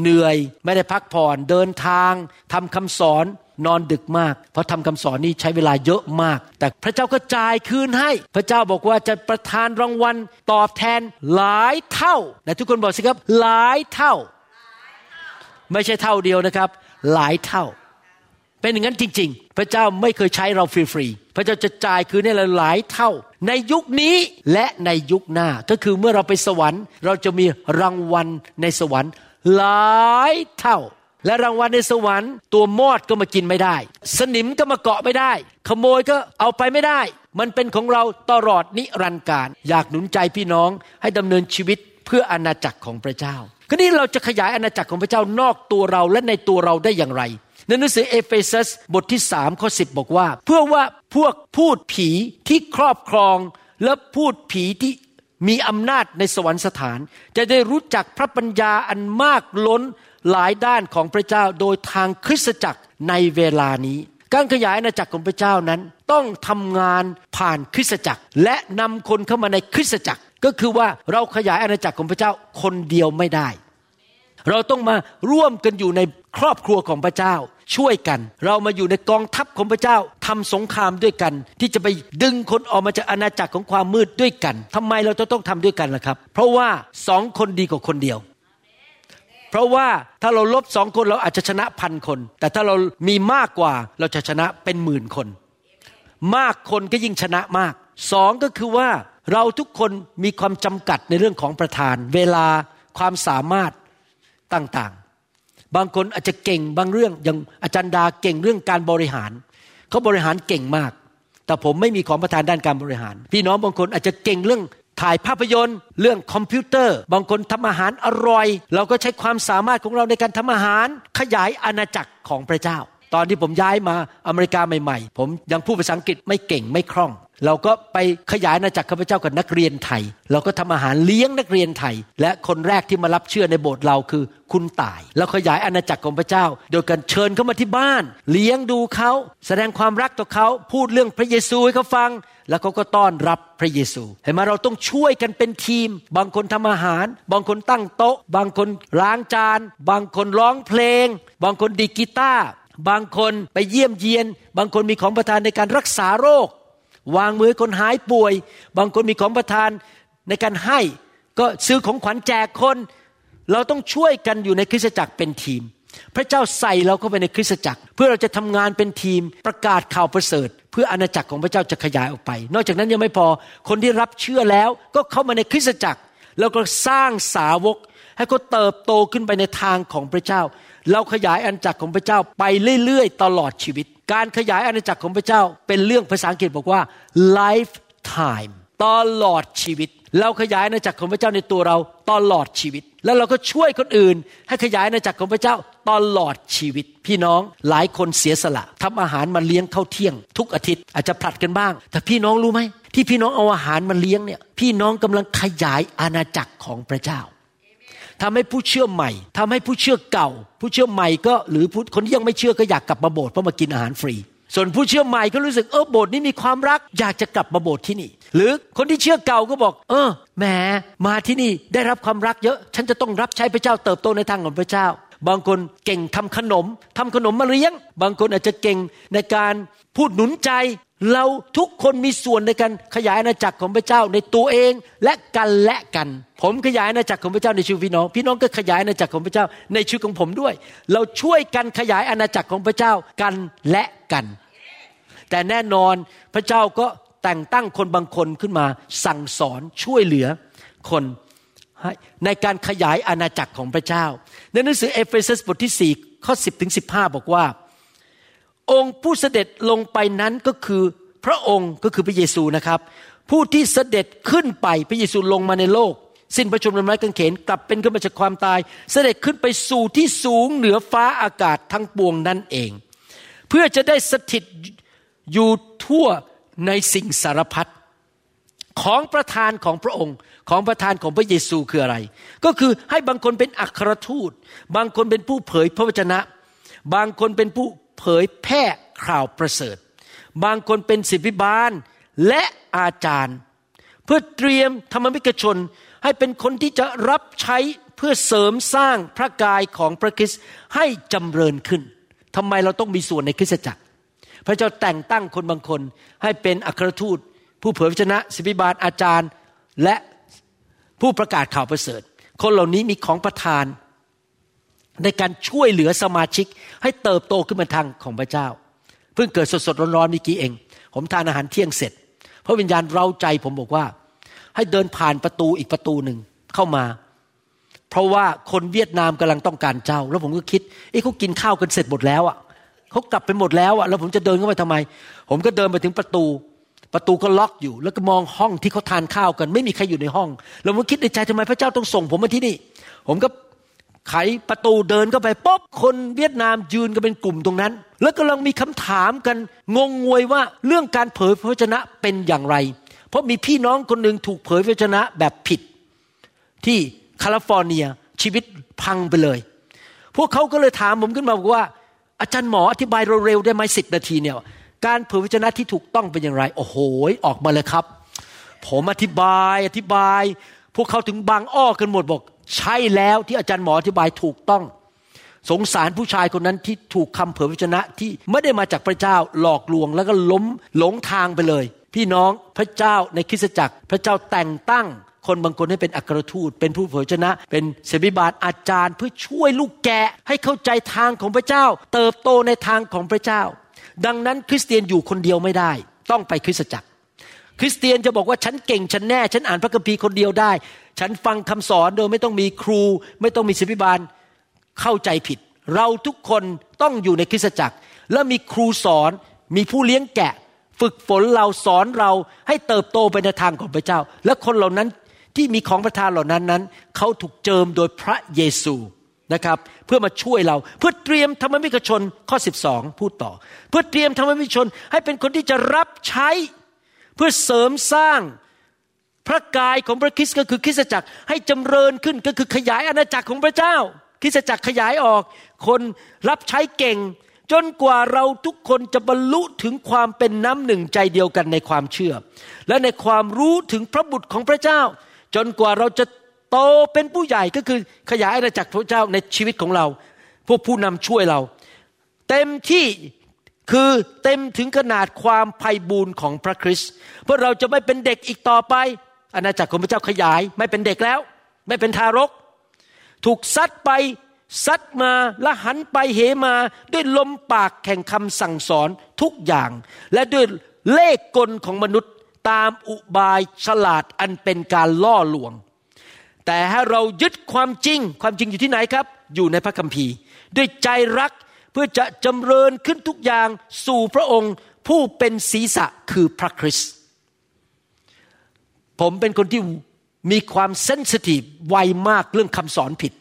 Speaker 2: เหนื่อยไม่ได้พักผ่อนเดินทางทำคำสอนนอนดึกมาก เพราะทำคำสอนนี้ใช้เวลาเยอะมาก แต่พระเจ้าก็จ่ายคืนให้ พระเจ้าบอกว่าจะประทานรางวัลตอบแทนหลายเท่าแต่ทุกคนบอกสิครับหลายเท่า ไม่ใช่เท่าเดียวนะครับ หลายเท่า เป็นอย่างนั้นจริง ๆ พระเจ้าไม่เคยใช้เราฟรีๆ พระเจ้าจะจ่ายคืนให้เราหลายเท่า ในยุคนี้และในยุคหน้า ก็คือเมื่อเราไปสวรรค์ เราจะมีรางวัลในสวรรค์หลายเท่า และรางวัลในสวรรค์ ตัวมอดก็มากินไม่ได้ สนิมก็มาเกาะไม่ได้ ขโมยก็เอาไปไม่ได้ มันเป็นของเราตลอดนิรันดร์การ อยากหนุนใจพี่น้องให้ดำเนินชีวิตเพื่ออาณาจักรของพระเจ้า คราวนี้เราจะขยายอาณาจักรของพระเจ้านอกตัวเราและในตัวเราได้อย่างไร ในหนังสือเอเฟซัสบทที่สามข้อสิบบอกว่า เพื่อว่าพวกภูตผีที่ครอบครองและภูตผีที่มีอำนาจในสวรรคสถาน จะได้รู้จักพระปัญญาอันมากล้นหลายด้านของพระเจ้าโดยทางคริสตจักรในเวลานี้ การขยายอาณาจักรของพระเจ้านั้น ต้องทำงานผ่านคริสตจักร และนำคนเข้ามาในคริสตจักร ก็คือว่าเราขยายอาณาจักรของพระเจ้าคนเดียวไม่ได้ เราต้องมาร่วมกันอยู่ในครอบครัวของพระเจ้า ช่วยกัน เรามาอยู่ในกองทัพของพระเจ้าทำสงครามด้วยกัน ที่จะไปดึงคนออกมาจากอาณาจักรของความมืดด้วยกันทำไมเราจะต้องทำด้วยกันล่ะครับ เพราะว่าสองคนดีกว่าคนเดียวเพราะว่าถ้าเราลบสองคนเราอาจจะชนะพันคน แต่ถ้าเรามีมากกว่าเราจะชนะเป็นหมื่นคน มากคนก็ยิ่งชนะมากสองก็คือว่าเราทุกคนมีความจำกัดในเรื่องของประธาน เวลาความสามารถต่างๆ บางคนอาจจะเก่งบางเรื่องอย่างอาจารย์ดาเก่งเรื่องการบริหาร เขาบริหารเก่งมาก แต่ผมไม่มีของประธานด้านการบริหาร พี่น้องบางคนอาจจะเก่งเรื่องถ่ายภาพยนตร์ เรื่องคอมพิวเตอร์ บางคนทำอาหารอร่อย เราก็ใช้ความสามารถของเราในการทำอาหาร ขยายอาณาจักรของพระเจ้า ตอนที่ผมย้ายมาอเมริกาใหม่ ๆ ผมยังพูดภาษาอังกฤษไม่เก่งไม่คล่อง เราก็ไปขยายอาณาจักรข้าพเจ้ากับนักเรียนไทย เราก็ทำอาหารเลี้ยงนักเรียนไทย และคนแรกที่มารับเชื่อในโบสถ์เราคือคุณต่าย เราขยายอาณาจักรของพระเจ้า โดยการเชิญเขามาที่บ้าน เลี้ยงดูเขาแสดงความรักต่อเขาพูดเรื่องพระเยซูให้เขาฟัง แล้วเขาก็ต้อนรับพระเยซู เห็นไหมเราต้องช่วยกันเป็นทีม บางคนทำอาหาร บางคนตั้งโต๊ะ บางคนล้างจาน บางคนร้องเพลง บางคนดีกีตาร์บางคนไปเยี่ยมเยียน บางคนมีของประทานในการรักษาโรค วางมือคนหายป่วย บางคนมีของประทานในการให้ก็ซื้อของขวัญแจกคน เราต้องช่วยกันอยู่ในคริสตจักรเป็นทีม พระเจ้าใส่เราเข้าไปในคริสตจักร เพื่อเราจะทำงานเป็นทีมประกาศข่าวประเสริฐ เพื่ออาณาจักรของพระเจ้าจะขยายออกไป นอกจากนั้นยังไม่พอคนที่รับเชื่อแล้วก็เข้ามาในคริสตจักร แล้วก็สร้างสาวก ให้เขาเติบโตขึ้นไปในทางของพระเจ้า เราขยายอาณาจักรของพระเจ้าไปเรื่อยๆ ตลอดชีวิต การขยายอาณาจักรของพระเจ้าเป็นเรื่องภาษาอังกฤษบอกว่า lifetime ตลอดชีวิต เราขยายอาณาจักรของพระเจ้าในตัวเราตลอดชีวิต แล้วเราก็ช่วยคนอื่น ให้ขยายอาณาจักรของพระเจ้าตลอดชีวิต พี่น้องหลายคนเสียสละทำอาหารมาเลี้ยงเข้าเที่ยง ทุกอาทิตย์อาจจะผลัดกันบ้าง แต่พี่น้องรู้ไหมที่พี่น้องเอาอาหารมาเลี้ยงเนี่ยพี่น้องกำลังขยายอาณาจักรของพระเจ้า ทำให้ผู้เชื่อใหม่ทำให้ผู้เชื่อเก่า ผู้เชื่อใหม่ก็หรือคนที่ยังไม่เชื่อก็อยากกลับมาโบสถ์เพราะมากินอาหารฟรี ส่วนผู้เชื่อใหม่ก็รู้สึกเออโบสถ์นี้มีความรัก อยากจะกลับมาโบสถ์ที่นี่ หรือคนที่เชื่อเก่าก็บอก เออแหมมาที่นี่ได้รับความรักเยอะ ฉันจะต้องรับใช้พระเจ้าเติบโตในทางของพระเจ้า บางคนเก่งทำขนมทำขนมมาเลี้ยง บางคนอาจจะเก่งในการพูดหนุนใจ เราทุกคนมีส่วนในการขยายอาณาจักรของพระเจ้าในตัวเองและกันและกัน ผมขยายอาณาจักรของพระเจ้าในชีวิตพี่น้อง พี่น้องก็ขยายอาณาจักรของพระเจ้าในชีวิตของผมด้วย เราช่วยกันขยายอาณาจักรของพระเจ้ากันและกัน แต่แน่นอนพระเจ้าก็แต่งตั้งคนบางคนขึ้นมา สั่งสอนช่วยเหลือคนในการขยายอาณาจักรของพระเจ้า ในหนังสือเอเฟซัสบทที่4ข้อ10ถึง15 บอกว่า องค์ผู้เสด็จลงไปนั้นก็คือพระองค์ก็คือพระเยซูนะครับ ผู้ที่เสด็จขึ้นไปพระเยซูลงมาในโลก สิ้นพระชนม์บนไม้กางเขนกลับเป็นขึ้นมาจากความตาย เสด็จขึ้นไปสู่ที่สูงเหนือฟ้าอากาศทั้งปวงนั่นเอง เพื่อจะได้สถิตอยู่ทั่วในสิ่งสารพัดของประธานของพระองค์ของประธานของพระเยซูคืออะไร ก็คือให้บางคนเป็นอัครทูต บางคนเป็นผู้เผยพระวจนะ บางคนเป็นผู้ เผยแพร่ข่าวประเสริฐ บางคนเป็นศิบิบาลและอาจารย์ เพื่อเตรียมธรรมมิกชนให้เป็นคนที่จะรับใช้เพื่อเสริมสร้างพระกายของพระคริสต์ให้จำเริญขึ้นทำไมเราต้องมีส่วนในคริสตจักร พระเจ้าแต่งตั้งคนบางคน ให้เป็นอัครทูต ผู้เผยพระชนะสิบิบาลอาจารย์และผู้ประกาศข่าวประเสริฐ คนเหล่านี้มีของประทาน ในการช่วยเหลือสมาชิกให้เติบโตขึ้นมาทางของพระเจ้า เพิ่งเกิดสดๆร้อนๆเมื่อกี้เอง ผมทานอาหารเที่ยงเสร็จพระวิญญาณเราใจผมบอกว่า ให้เดินผ่านประตูอีกประตูหนึ่งเข้ามา เพราะว่าคนเวียดนามกำลังต้องการเจ้า แล้วผมก็คิดเอ้เขากินข้าวกันเสร็จหมดแล้วอะเขากลับไปหมดแล้วอะแล้วผมจะเดินเข้าไปทำไม ผมก็เดินไปถึงประตู ประตูก็ล็อกอยู่ แล้วก็มองห้องที่เขาทานข้าวกัน ไม่มีใครอยู่ในห้อง แล้วผมคิดในใจทำไมพระเจ้าต้องส่งผมมาที่นี่ ผมก็ ไขประตูเดินเข้าไปป๊อบคนเวียดนามยืนกันเป็นกลุ่มตรงนั้น แล้วกำลังมีคำถามกันงงงวยว่าเรื่องการเผยพระวจนะเป็นอย่างไร เพราะมีพี่น้องคนหนึ่งถูกเผยพระวจนะแบบผิด ที่แคลิฟอร์เนียชีวิตพังไปเลย พวกเขาก็เลยถามผมขึ้นมาบอกว่า อาจารย์หมออธิบายเร็วๆได้ไหมสิบนาทีเนี่ยการเผยพระวจนะที่ถูกต้องเป็นอย่างไร โอ้โหออกมาเลยครับ ผมอธิบายอธิบาย พวกเขาถึงบางอ้อกันหมดบอก ใช่แล้วที่อาจารย์หมออธิบายถูกต้อง สงสารผู้ชายคนนั้นที่ถูกคำเผยพระวจนะที่ไม่ได้มาจากพระเจ้าหลอกลวงแล้วก็ล้มหลงทางไปเลย พี่น้องพระเจ้าในคริสตจักร พระเจ้าแต่งตั้งคนบางคนให้เป็นอัครทูต เป็นผู้เผยพระวจนะ เป็นเสบิบาลอาจารย์ เพื่อช่วยลูกแกะให้เข้าใจทางของพระเจ้า เติบโตในทางของพระเจ้า ดังนั้นคริสเตียนอยู่คนเดียวไม่ได้ ต้องไปคริสตจักร คริสเตียนจะบอกว่าฉันเก่งฉันแน่ ฉันอ่านพระคัมภีร์คนเดียวได้ ฉันฟังคำสอนโดยไม่ต้องมีครู ไม่ต้องมีศิบิบาลเข้าใจผิด เราทุกคนต้องอยู่ในคริสตจักร และมีครูสอนมีผู้เลี้ยงแกะ ฝึกฝนเราสอนเราให้เติบโตไปในทางของพระเจ้า และคนเหล่านั้นที่มีของประทานเหล่านั้นนั้น เขาถูกเจิมโดยพระเยซูนะครับเพื่อมาช่วยเราเพื่อเตรียมธรรมมิกชนข้อ 12 พูดต่อ เพื่อเตรียมธรรมมิกชนให้เป็นคนที่จะรับใช้ เพื่อเสริมสร้างพระกายของพระคริสต์ก็คือคริสตจักรให้จำเริญขึ้นก็คือขยายอาณาจักรของพระเจ้า คริสตจักรขยายออก คนรับใช้เก่ง จนกว่าเราทุกคนจะบรรลุถึงความเป็นน้ำหนึ่งใจเดียวกันในความเชื่อ และในความรู้ถึงพระบุตรของพระเจ้า จนกว่าเราจะโตเป็นผู้ใหญ่ก็คือขยายอาณาจักรพระเจ้าในชีวิตของเรา พวกผู้นำช่วยเรา เต็มที่ คือเต็มถึงขนาดความไพ่บูรณ์ของพระคริสต์เพื่อเราจะไม่เป็นเด็กอีกต่อไป อาณาจักรของพระเจ้าขยาย ไม่เป็นเด็กแล้ว ไม่เป็นทารก ถูกซัดไปซัดมาและหันไปเหมาด้วยลมปากแข่งคำสั่งสอนทุกอย่าง และด้วยเลขกลของมนุษย์ตามอุบายฉลาดอันเป็นการล่อลวง แต่ให้เรายึดความจริงความจริงอยู่ที่ไหนครับ อยู่ในพระคัมภีร์ ด้วยใจรัก พื่อจะจำเริญขึ้นทุกอย่างสู่พระองค์ผู้เป็นศีรษะคือพระคริสต์ผมเป็นคนที่มีความเซนซิทีฟไวมากเรื่องคำสอนผิด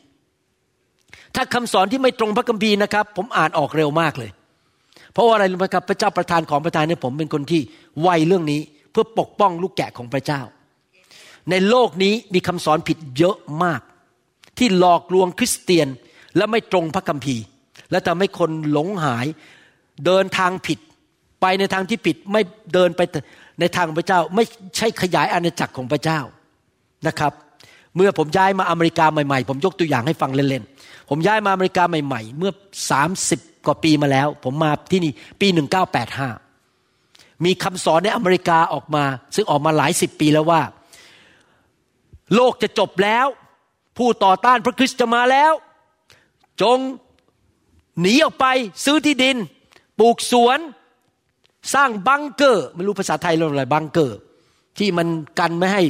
Speaker 2: ถ้าคำสอนที่ไม่ตรงพระคัมภีร์นะครับ ผมอ่านออกเร็วมากเลย เพราะว่าอะไรรู้ไหมครับพระเจ้าประทานของประทานให้ผมเป็นคนที่ไวเรื่องนี้ เพื่อปกป้องลูกแกะของพระเจ้า ในโลกนี้มีคำสอนผิดเยอะมาก ที่หลอกลวงคริสเตียนและไม่ตรงพระคัมภีร์ และทำให้คนหลงหาย เดินทางผิด ไปในทางที่ผิดไม่เดินไปในทางของพระเจ้า ไม่ใช่ขยายอาณาจักรของพระเจ้านะครับ เมื่อผมย้ายมาอเมริกาใหม่ๆ ผมยกตัวอย่างให้ฟังเล่นๆผมย้ายมาอเมริกาใหม่ ๆ เมื่อ 30 กว่าปีมาแล้ว ผมมาที่นี่ปี 1985 มีคำสอนในอเมริกาออกมา ซึ่งออกมาหลายสิบปีแล้วว่า โลกจะจบแล้ว ผู้ต่อต้านพระคริสต์จะมาแล้ว จง หนีออกไปซื้อที่ดิน ปลูกสวน สร้างบังเกอร์ไม่รู้ภาษาไทยเรียกอะไรบังเกอร์ ที่มันกันไม่ให้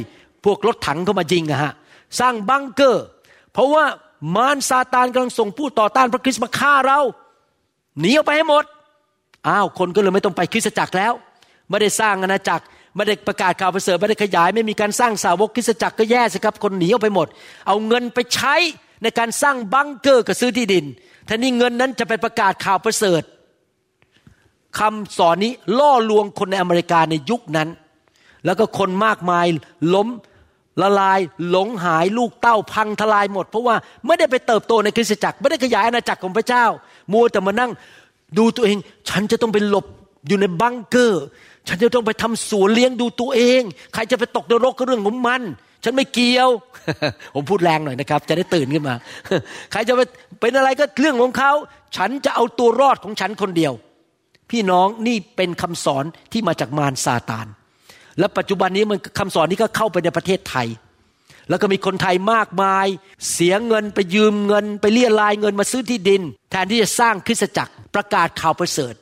Speaker 2: พวกรถถังเข้ามายิงอะฮะสร้างบังเกอร์ เพราะว่ามารซาตานกำลังส่งผู้ต่อต้านพระคริสต์มาฆ่าเราหนีออกไปให้หมดอ้าวคนก็เลยไม่ต้องไปคริสตจักรแล้ว ไม่ได้สร้างอาณาจักรไม่ได้ประกาศข่าวประเสริฐไม่ได้ขยาย ไม่มีการสร้างสาวกคริสตจักรก็แย่สิครับ คนหนีออกไปหมด เอาเงินไปใช้ในการสร้างบังเกอร์กับซื้อที่ดิน แทนที่เงินนั้นจะไปประกาศข่าวประเสริฐคำสอนนี้ล่อลวงคนในอเมริกาในยุคนั้น แล้วก็คนมากมายล้มละลายหลงหายลูกเต้าพังทลายหมด เพราะว่าไม่ได้ไปเติบโตในคริสตจักร ไม่ได้ขยายอาณาจักรของพระเจ้า มัวแต่มานั่งดูตัวเอง ฉันจะต้องไปหลบอยู่ในบังเกอร์ ฉันจะต้องไปทำสวนเลี้ยงดูตัวเอง ใครจะไปตกนรกก็เรื่องของมัน ฉันไม่เกี่ยว ผมพูดแรงหน่อยนะครับ จะได้ตื่นขึ้นมา ใครจะไปเป็นอะไรก็เรื่องของเขา ฉันจะเอาตัวรอดของฉันคนเดียว พี่น้องนี่เป็นคำสอนที่มาจากมารซาตาน และปัจจุบันนี้มันคำสอนนี้ก็เข้าไปในประเทศไทย แล้วก็มีคนไทยมากมาย เสียเงินไปยืมเงิน ไปเรียรายเงินมาซื้อที่ดิน แทนที่จะสร้างคริสตจักรประกาศข่าวประเสริฐ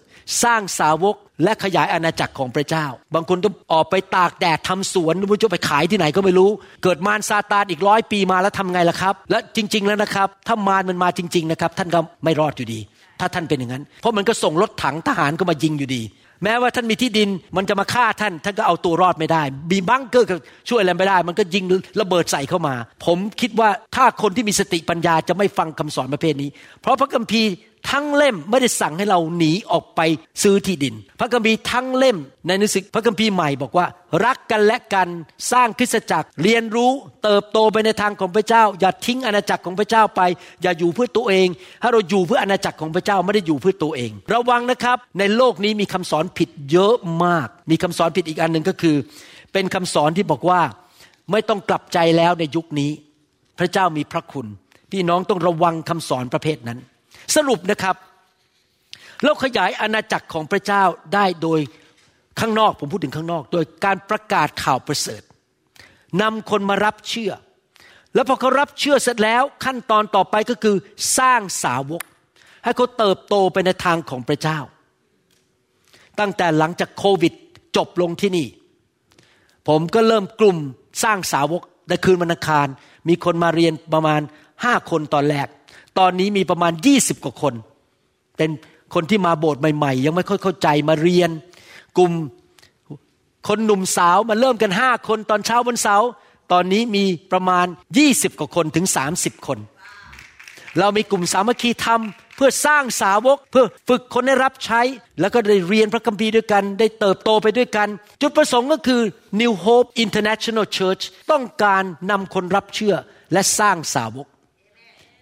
Speaker 2: สร้างสาวก และขยายอาณาจักรของพระเจ้า บางคนต้องออกไปตากแดดทำสวนไม่รู้จะไปขายที่ไหนก็ไม่รู้ เกิดมารซาตานอีกร้อยปีมาแล้วทำไงล่ะครับ และจริง ๆ แล้วนะครับ ถ้ามารมันมาจริง ๆ นะครับ ท่านก็ไม่รอดอยู่ดี ถ้าท่านเป็นอย่างนั้น เพราะมันก็ส่งรถถังทหารก็มายิงอยู่ดี แม้ว่าท่านมีที่ดินมันจะมาฆ่าท่าน ท่านก็เอาตัวรอดไม่ได้มีบังเกอร์ก็ช่วยอะไรไม่ได้ มันก็ยิงระเบิดใส่เข้ามา ผมคิดว่าถ้าคนที่มีสติปัญญาจะไม่ฟังคำสอนประเภทนี้ เพราะพระคัมภีร์ ทั้งเล่มไม่ได้สั่งให้เราหนีออกไปซื้อที่ดิน พระคัมภีร์ทั้งเล่มในหนังสือพระคัมภีร์ใหม่บอกว่า รักกันและกันสร้างคริสตจักรเรียนรู้เติบโตไปในทางของพระเจ้า อย่าทิ้งอาณาจักรของพระเจ้าไป อย่าอยู่เพื่อตัวเองถ้าเราอยู่เพื่ออาณาจักรของพระเจ้าไม่ได้อยู่เพื่อตัวเอง ระวังนะครับในโลกนี้มีคำสอนผิดเยอะมาก มีคำสอนผิดอีกอันหนึ่งก็คือ เป็นคำสอนที่บอกว่าไม่ต้องกลับใจแล้วในยุคนี้ พระเจ้ามีพระคุณพี่น้องต้องระวังคำสอนประเภทนั้น สรุปนะครับ เราขยายอาณาจักรของพระเจ้าได้โดยข้างนอกผมพูดถึงข้างนอก โดยการประกาศข่าวประเสริฐนำคนมารับเชื่อ แล้วพอเขารับเชื่อเสร็จแล้วขั้นตอนต่อไปก็คือสร้างสาวก ให้เขาเติบโตไปในทางของพระเจ้า ตั้งแต่หลังจากโควิดจบลงที่นี่ ผมก็เริ่มกลุ่มสร้างสาวกในคืนวันอังคาร มีคนมาเรียนประมาณห้าคนตอนแรก ตอนนี้มีประมาณยี่สิบกว่าคน เป็นคนที่มาโบสถ์ใหม่ ๆ ยังไม่ค่อยเข้าใจมาเรียน กลุ่มคนหนุ่มสาวมาเริ่มกันห้าคนตอนเช้าวันเสาร์ตอนนี้มีประมาณยี่สิบกว่าคนถึงสามสิบคน เรามีกลุ่มสามัคคีธรรม เพื่อสร้างสาวก เพื่อฝึกคนให้รับใช้ แล้วก็ได้เรียนพระคัมภีร์ด้วยกัน ได้เติบโตไปด้วยกัน จุดประสงค์ก็คือ New Hope International Church ต้องการนำคนรับเชื่อและสร้างสาวก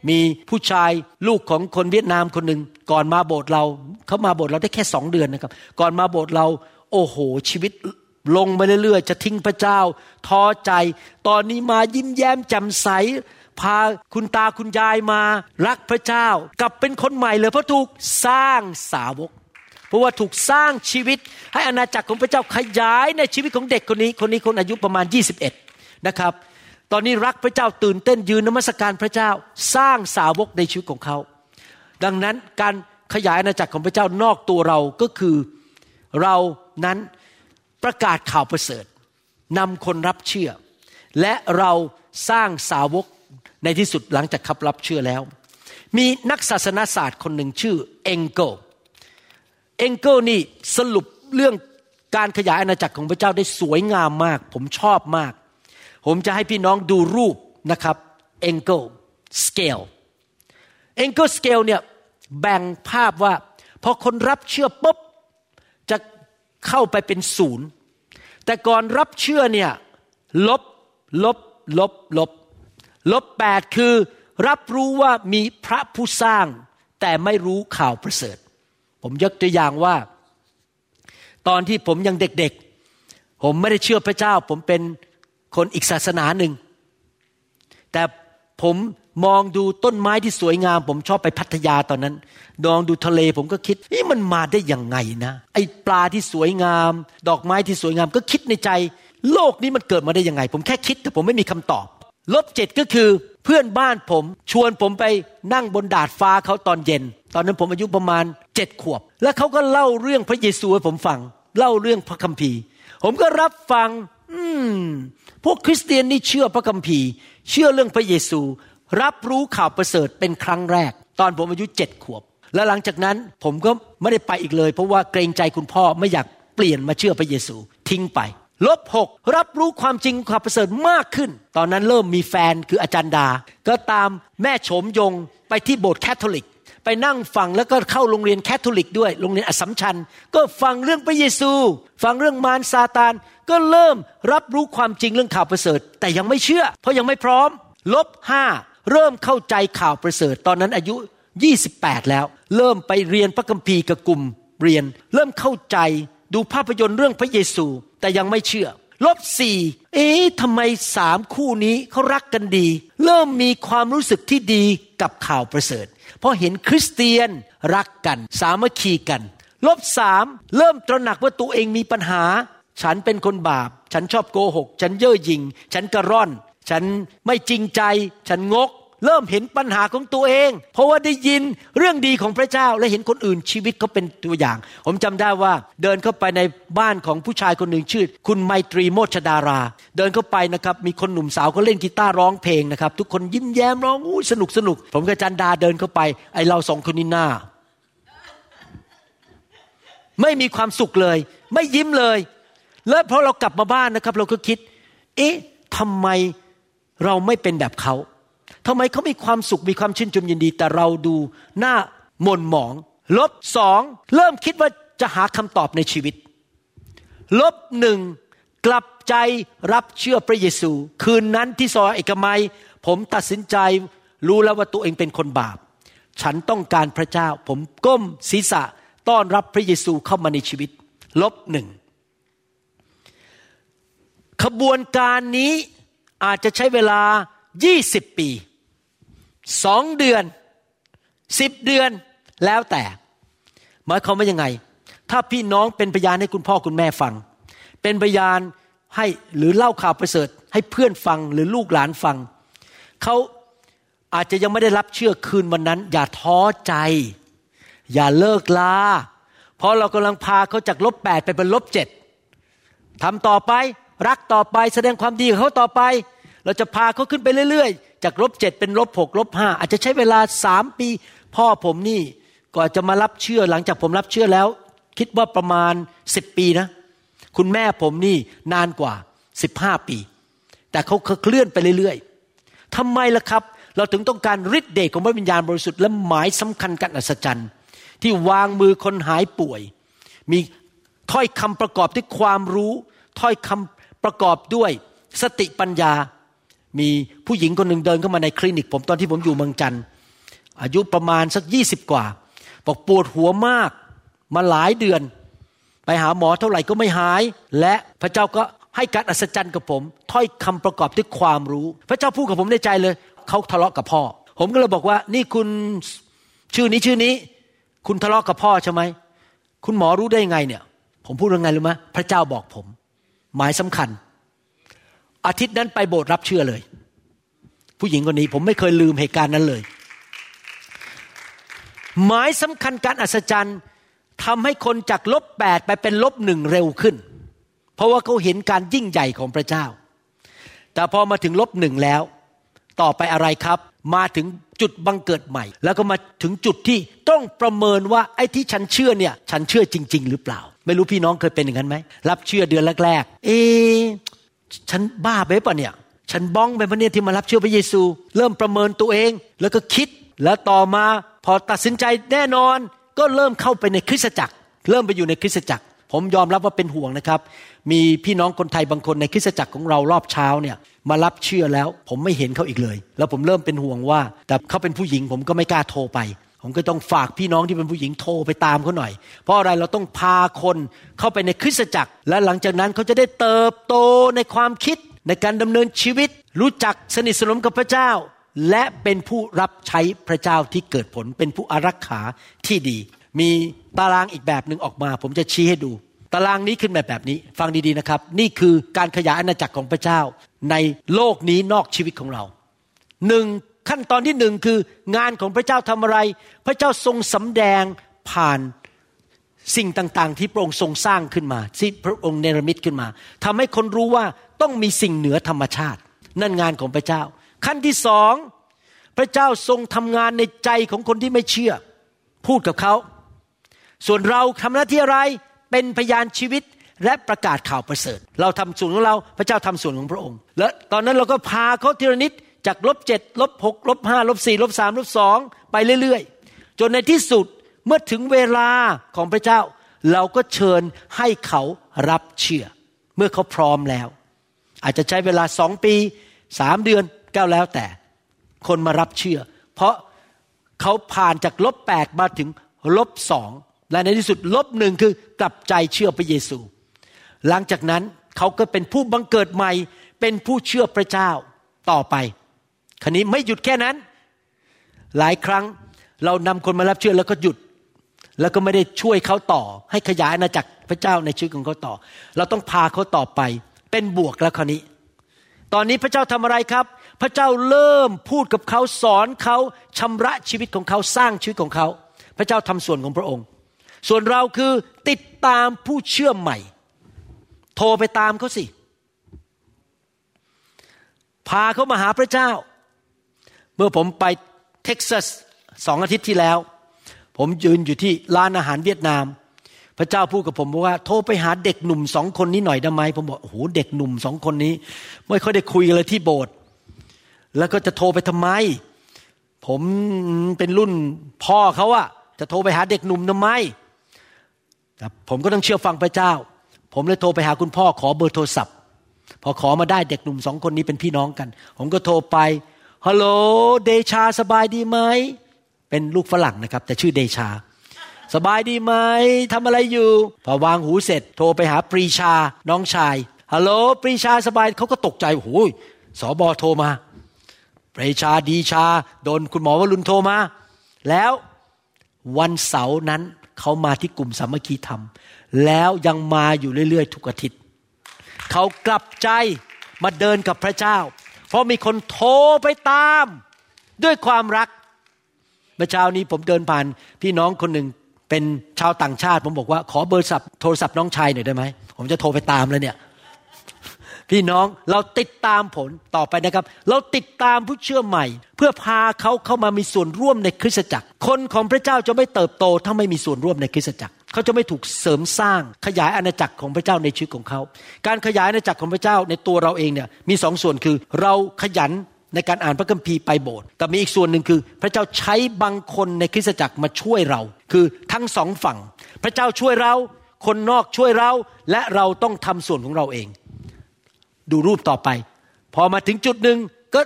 Speaker 2: มีผู้ชายลูกของคนเวียดนามคนหนึ่งก่อนมาโบสถ์เราเขามาโบสถ์เราได้แค่สองเดือนนะครับ ก่อนมาโบสถ์เรา โอ้โห ชีวิตลงมาเรื่อยๆ จะทิ้งพระเจ้า ท้อใจ ตอนนี้มายิ้มแย้มแจ่มใส พาคุณตาคุณยายมา รักพระเจ้า กลับเป็นคนใหม่เลยเพราะถูกสร้างสาวก เพราะว่าถูกสร้างชีวิต ให้อาณาจักรของพระเจ้าขยายในชีวิตของเด็กคนนี้ คนนี้คนอายุประมาณ 21 นะครับ ตอนนี้รักพระเจ้าตื่นเต้นยืนนมัสการพระเจ้าสร้างสาวกในชีวิตของเขา ดังนั้นการขยายอาณาจักรของพระเจ้านอกตัวเราก็คือเรานั้นประกาศข่าวประเสริฐนำคนรับเชื่อ และเราสร้างสาวกในที่สุดหลังจากขับรับเชื่อแล้ว มีนักศาสนาศาสตร์คนหนึ่งชื่อ Engel Engel นี่สรุปเรื่องการขยายอาณาจักรของพระเจ้าได้สวยงามมาก ผมชอบมาก ผมจะให้พี่น้องดูรูปนะครับ Engel scale Engel scale เนี่ยแบ่งภาพว่าพอคนรับเชื่อปุ๊บจะเข้าไปเป็นศูนย์แต่ก่อนรับเชื่อเนี่ยลบลบลบลบลบแปดคือรับรู้ว่ามีพระผู้สร้าง แต่ไม่รู้ข่าวประเสริฐ ผมยกตัวอย่างว่า ตอนที่ผมยังเด็กๆ ผมไม่ได้เชื่อพระเจ้า ผมเป็น คนอีกศาสนาหนึ่ง แต่ผมมองดูต้นไม้ที่สวยงาม ผมชอบไปพัทยาตอนนั้นมองดูทะเลผมก็คิดนี่มันมาได้ยังไงนะ ไอปลาที่สวยงาม ดอกไม้ที่สวยงามก็คิดในใจ โลกนี้มันเกิดมาได้ยังไง ผมแค่คิดแต่ผมไม่มีคำตอบลบเจ็ดก็คือเพื่อนบ้านผมชวนผมไปนั่งบนดาดฟ้าเขาตอนเย็น ตอนนั้นผมอายุประมาณเจ็ดขวบ แล้วเขาก็เล่าเรื่องพระเยซูให้ผมฟัง เล่าเรื่องพระคัมภีร์ ผมก็รับฟัง อืม พวกคริสเตียนนี่เชื่อพระคัมภีร์ เชื่อเรื่องพระเยซู รับรู้ข่าวประเสริฐเป็นครั้งแรก ตอนผมอายุเจ็ดขวบ แล้วหลังจากนั้นผมก็ไม่ได้ไปอีกเลย เพราะว่าเกรงใจคุณพ่อไม่อยากเปลี่ยนมาเชื่อพระเยซู ทิ้งไปลบหกรับรู้ความจริงข่าวประเสริฐมากขึ้น ตอนนั้นเริ่มมีแฟนคืออาจารย์ดา ก็ตามแม่โฉมยงไปที่โบสถ์แคทอลิก ไปนั่งฟังแล้วก็เข้าโรงเรียนแคทอลิกด้วย โรงเรียนอัสสัมชัญ ก็ฟังเรื่องพระเยซู ฟังเรื่องมารซาตาน ก็เริ่มรับรู้ความจริงเรื่องข่าวประเสริฐ แต่ยังไม่เชื่อ เพราะยังไม่พร้อม ลบห้าเริ่มเข้าใจข่าวประเสริฐ ตอนนั้นอายุ 28 แล้ว เริ่มไปเรียนพระคัมภีร์กับกลุ่มเรียน เริ่มเข้าใจดูภาพยนตร์เรื่องพระเยซู แต่ยังไม่เชื่อลบสี่เอ๊ะทำไมสามคู่นี้เขารักกันดี เริ่มมีความรู้สึกที่ดีกับข่าวประเสริฐ เพราะเห็นคริสเตียนรักกัน สามัคคีกัน ลบสามเริ่มตระหนักว่าตัวเองมีปัญหา ฉันเป็นคนบาป ฉันชอบโกหก ฉันเย่อหยิ่ง ฉันกระร่อน ฉันไม่จริงใจ ฉันงก เริ่มเห็นปัญหาของตัวเอง เพราะว่าได้ยินเรื่องดีของพระเจ้าและเห็นคนอื่นชีวิตเขาเป็นตัวอย่าง ผมจำได้ว่าเดินเข้าไปในบ้านของผู้ชายคนหนึ่งชื่อ คุณไมตรีโมชดารา เดินเข้าไปนะครับมีคนหนุ่มสาวเขาเล่นกีตาร์ร้องเพลงนะครับทุกคนยิ้มแย้มร้องอู้สนุกสนุก ผมกับจันดาเดินเข้าไปไอเราสองคนนี้หน้า ไม่มีความสุขเลย ไม่ยิ้มเลย แล้วพอเรากลับมาบ้านนะครับ เราก็คิด เอ๊ะทำไมเราไม่เป็นแบบเขา ทำไมเขามีความสุขมีความชื่นชมยินดี แต่เราดูหน้าหม่นหมอง ลบสองเริ่มคิดว่าจะหาคำตอบในชีวิต ลบหนึ่งกลับใจรับเชื่อพระเยซู คืนนั้นที่ซอยเอกมัย ผมตัดสินใจรู้แล้วว่าตัวเองเป็นคนบาป ฉันต้องการพระเจ้า ผมก้มศีรษะต้อนรับพระเยซูเข้ามาในชีวิต ลบหนึ่งขบวนการนี้อาจจะใช้เวลา 20 ปี สองเดือนสิบเดือนแล้วแต่หมายความว่ายังไง ถ้าพี่น้องเป็นพยานให้คุณพ่อคุณแม่ฟัง เป็นพยานให้หรือเล่าข่าวประเสริฐ ให้เพื่อนฟังหรือลูกหลานฟัง เขาอาจจะยังไม่ได้รับเชื่อคืนวันนั้น อย่าท้อใจ อย่าเลิกลาเพราะเรากำลังพาเขาจากลบแปดไปเป็นลบเจ็ดทำต่อไปรักต่อไปแสดงความดีกับเขาต่อไป เราจะพาเขาขึ้นไปเรื่อยๆ จากลบเจ็ดเป็นลบหกลบห้าอาจจะใช้เวลาสามปี พ่อผมนี่ก่อนจะมารับเชื่อหลังจากผมรับเชื่อแล้ว คิดว่าประมาณสิบปีนะ คุณแม่ผมนี่นานกว่าสิบห้าปี แต่เขาเคลื่อนไปเรื่อยๆทำไมล่ะครับ เราถึงต้องการฤทธิ์เดชของพระวิญญาณบริสุทธิ์และหมายสำคัญกันอัศจรรย์ ที่วางมือคนหายป่วย มีถ้อยคำประกอบด้วยความรู้ ถ้อยคำประกอบด้วยสติปัญญา มีผู้หญิงคนหนึ่งเดินเข้ามาในคลินิก ผมตอนที่ผมอยู่เมืองจันทร์อายุประมาณสักยี่สิบกว่า บอกปวดหัวมากมาหลายเดือน ไปหาหมอเท่าไหร่ก็ไม่หาย และพระเจ้าก็ให้การอัศจรรย์กับผม ถ้อยคำประกอบด้วยความรู้ พระเจ้าพูดกับผมในใจเลยเขาทะเลาะกับพ่อ ผมก็เลยบอกว่า นี่คุณชื่อนี้ชื่อนี้ คุณทะเลาะกับพ่อใช่ไหมคุณหมอรู้ได้ยังไงเนี่ย ผมพูดยังไงรู้ไหมพระเจ้าบอกผม หมายสำคัญ อาทิตย์นั้นไปโบสถ์รับเชื่อเลย ผู้หญิงคนนี้ผมไม่เคยลืมเหตุการณ์นั้นเลย หมายสำคัญการอัศจรรย์ทำให้คนจากลบแปดไปเป็นลบหนึ่งเร็วขึ้น เพราะว่าเขาเห็นการยิ่งใหญ่ของพระเจ้า แต่พอมาถึงลบหนึ่งแล้ว ต่อไปอะไรครับ มาถึงจุดบังเกิดใหม่ แล้วก็มาถึงจุดที่ต้องประเมินว่าไอ้ที่ฉันเชื่อเนี่ยฉันเชื่อจริง ๆ หรือเปล่า ไม่รู้พี่น้องเคยเป็นอย่างนั้นไหมรับเชื่อเดือนแรกๆเอ ฉันบ้าไปปะเนี่ย ฉันบ้องไปปะเนี่ยที่มารับเชื่อพระเยซู เริ่มประเมินตัวเอง แล้วก็คิดแล้วต่อมาพอตัดสินใจแน่นอนก็เริ่มเข้าไปในคริสตจักร เริ่มไปอยู่ในคริสตจักร ผมยอมรับว่าเป็นห่วงนะครับ มีพี่น้องคนไทยบางคนในคริสตจักรของเรารอบเช้าเนี่ยมารับเชื่อแล้ว ผมไม่เห็นเขาอีกเลย แล้วผมเริ่มเป็นห่วงว่า แต่เขาเป็นผู้หญิงผมก็ไม่กล้าโทรไป ผมก็ต้องฝากพี่น้องที่เป็นผู้หญิงโทรไปตามเขาหน่อย เพราะอะไรเราต้องพาคนเข้าไปในคริสตจักร และหลังจากนั้นเขาจะได้เติบโตในความคิดในการดำเนินชีวิต รู้จักสนิทสนมกับพระเจ้า และเป็นผู้รับใช้พระเจ้าที่เกิดผล เป็นผู้อารักขาที่ดี มีตารางอีกแบบหนึ่งออกมา ผมจะชี้ให้ดู ตารางนี้ขึ้นแบบแบบนี้ ฟังดีๆนะครับ นี่คือการขยายอาณาจักรของพระเจ้า ในโลกนี้นอกชีวิตของเราหนึ่ง ขั้นตอนที่หนึ่งคืองานของพระเจ้าทำอะไร พระเจ้าทรงสำแดงผ่านสิ่งต่างๆ ที่พระองค์ทรงสร้างขึ้นมาที่พระองค์เนรมิตขึ้นมาทำให้คนรู้ว่าต้องมีสิ่งเหนือธรรมชาติ นั่นงานของพระเจ้า ขั้นที่สองพระเจ้าทรงทำงานในใจของคนที่ไม่เชื่อ พูดกับเขา ส่วนเราทำหน้าที่อะไรเป็นพยานชีวิตและประกาศข่าวประเสริฐ เราทำส่วนของเราพระเจ้าทำส่วนของพระองค์ และตอนนั้นเราก็พาเขาทีละนิด จากลบเจ็ดลบหกลบห้าลบสี่ลบสามลบสองไปเรื่อยๆ จนในที่สุดเมื่อถึงเวลาของพระเจ้า เราก็เชิญให้เขารับเชื่อ เมื่อเขาพร้อมแล้ว อาจจะใช้เวลาสองปีสามเดือนก็แล้วแต่ คนมารับเชื่อ เพราะเขาผ่านจากลบแปดมาถึงลบสองและในที่สุดลบหนึ่งคือกลับใจเชื่อพระเยซู หลังจากนั้นเขาก็เป็นผู้บังเกิดใหม่เป็นผู้เชื่อพระเจ้าต่อไป คราวนี้ไม่หยุดแค่นั้น หลายครั้งเรานำคนมารับเชื่อแล้วก็หยุด แล้วก็ไม่ได้ช่วยเขาต่อ ให้ขยายอาณาจักรพระเจ้าในชีวิตของเขาต่อ เราต้องพาเขาต่อไป เป็นบวกแล้วคราวนี้ ตอนนี้พระเจ้าทำอะไรครับ พระเจ้าเริ่มพูดกับเขาสอนเขาชำระชีวิตของเขาสร้างชีวิตของเขา พระเจ้าทำส่วนของพระองค์ ส่วนเราคือติดตามผู้เชื่อใหม่ โทรไปตามเขาสิพาเขามาหาพระเจ้า มื่อผมไปเท็กซัสสองอาทิตย์ที่แล้ว ผมยืนอยู่ที่ร้านอาหารเวียดนาม พระเจ้าพูดกับผมบอกว่าโทรไปหาเด็กหนุ่มสองคนนี้หน่อยได้ไหมผมบอกโอ้โหเด็กหนุ่มสองคนนี้ ไม่ค่อยได้คุยกันเลยที่โบสถ์แล้วก็จะโทรไปทำไม ผมเป็นรุ่นพ่อเขาอะจะโทรไปหาเด็กหนุ่มทำไมแต่ผมก็ต้องเชื่อฟังพระเจ้า ผมเลยโทรไปหาคุณพ่อขอเบอร์โทรศัพท์ พอขอมาได้เด็กหนุ่มสองคนนี้เป็นพี่น้องกัน ผมก็โทรไป ฮัลโหลเดชาสบายดีไหมเป็นลูกฝรั่งนะครับ แต่ชื่อเดชา สบายดีไหมทำอะไรอยู่ พอวางหูเสร็จ โทรไปหาปรีชาน้องชายฮัลโหลปรีชาสบายเขาก็ตกใจโอ้โหสอบอโทรมาปรีชาดีชา โดนคุณหมอวรุณโทรมา แล้ววันเสาร์นั้นเขามาที่กลุ่มสามัคคีธรรม แล้วยังมาอยู่เรื่อยๆ ทุกอาทิตย์ เขากลับใจมาเดินกับพระเจ้า เพราะมีคนโทรไปตาม ด้วยความรักเมื่อเช้านี้ผมเดินผ่านพี่น้องคนหนึ่งเป็นชาวต่างชาติ ผมบอกว่าขอเบอร์โทรศัพท์น้องชายหน่อยได้ไหมผมจะโทรไปตามแล้วเนี่ย พี่น้องเราติดตามผลต่อไปนะครับ เราติดตามผู้เชื่อใหม่ เพื่อพาเขาเข้ามามีส่วนร่วมในคริสตจักร คนของพระเจ้าจะไม่เติบโต ถ้าไม่มีส่วนร่วมในคริสตจักร เขาจะไม่ถูกเสริมสร้างขยายอาณาจักรของพระเจ้าในชีวิตของเขา การขยายอาณาจักรของพระเจ้าในตัวเราเองเนี่ยมีสองส่วนคือเราขยันในการอ่านพระคัมภีร์ไปโบสถ์แต่มีอีกส่วนหนึ่งคือ พระเจ้าใช้บางคนในคริสตจักรมาช่วยเรา คือทั้งสองฝั่ง พระเจ้าช่วยเรา คนนอกช่วยเรา และเราต้องทำส่วนของเราเอง ดูรูปต่อไป พอมาถึงจุดหนึ่งก็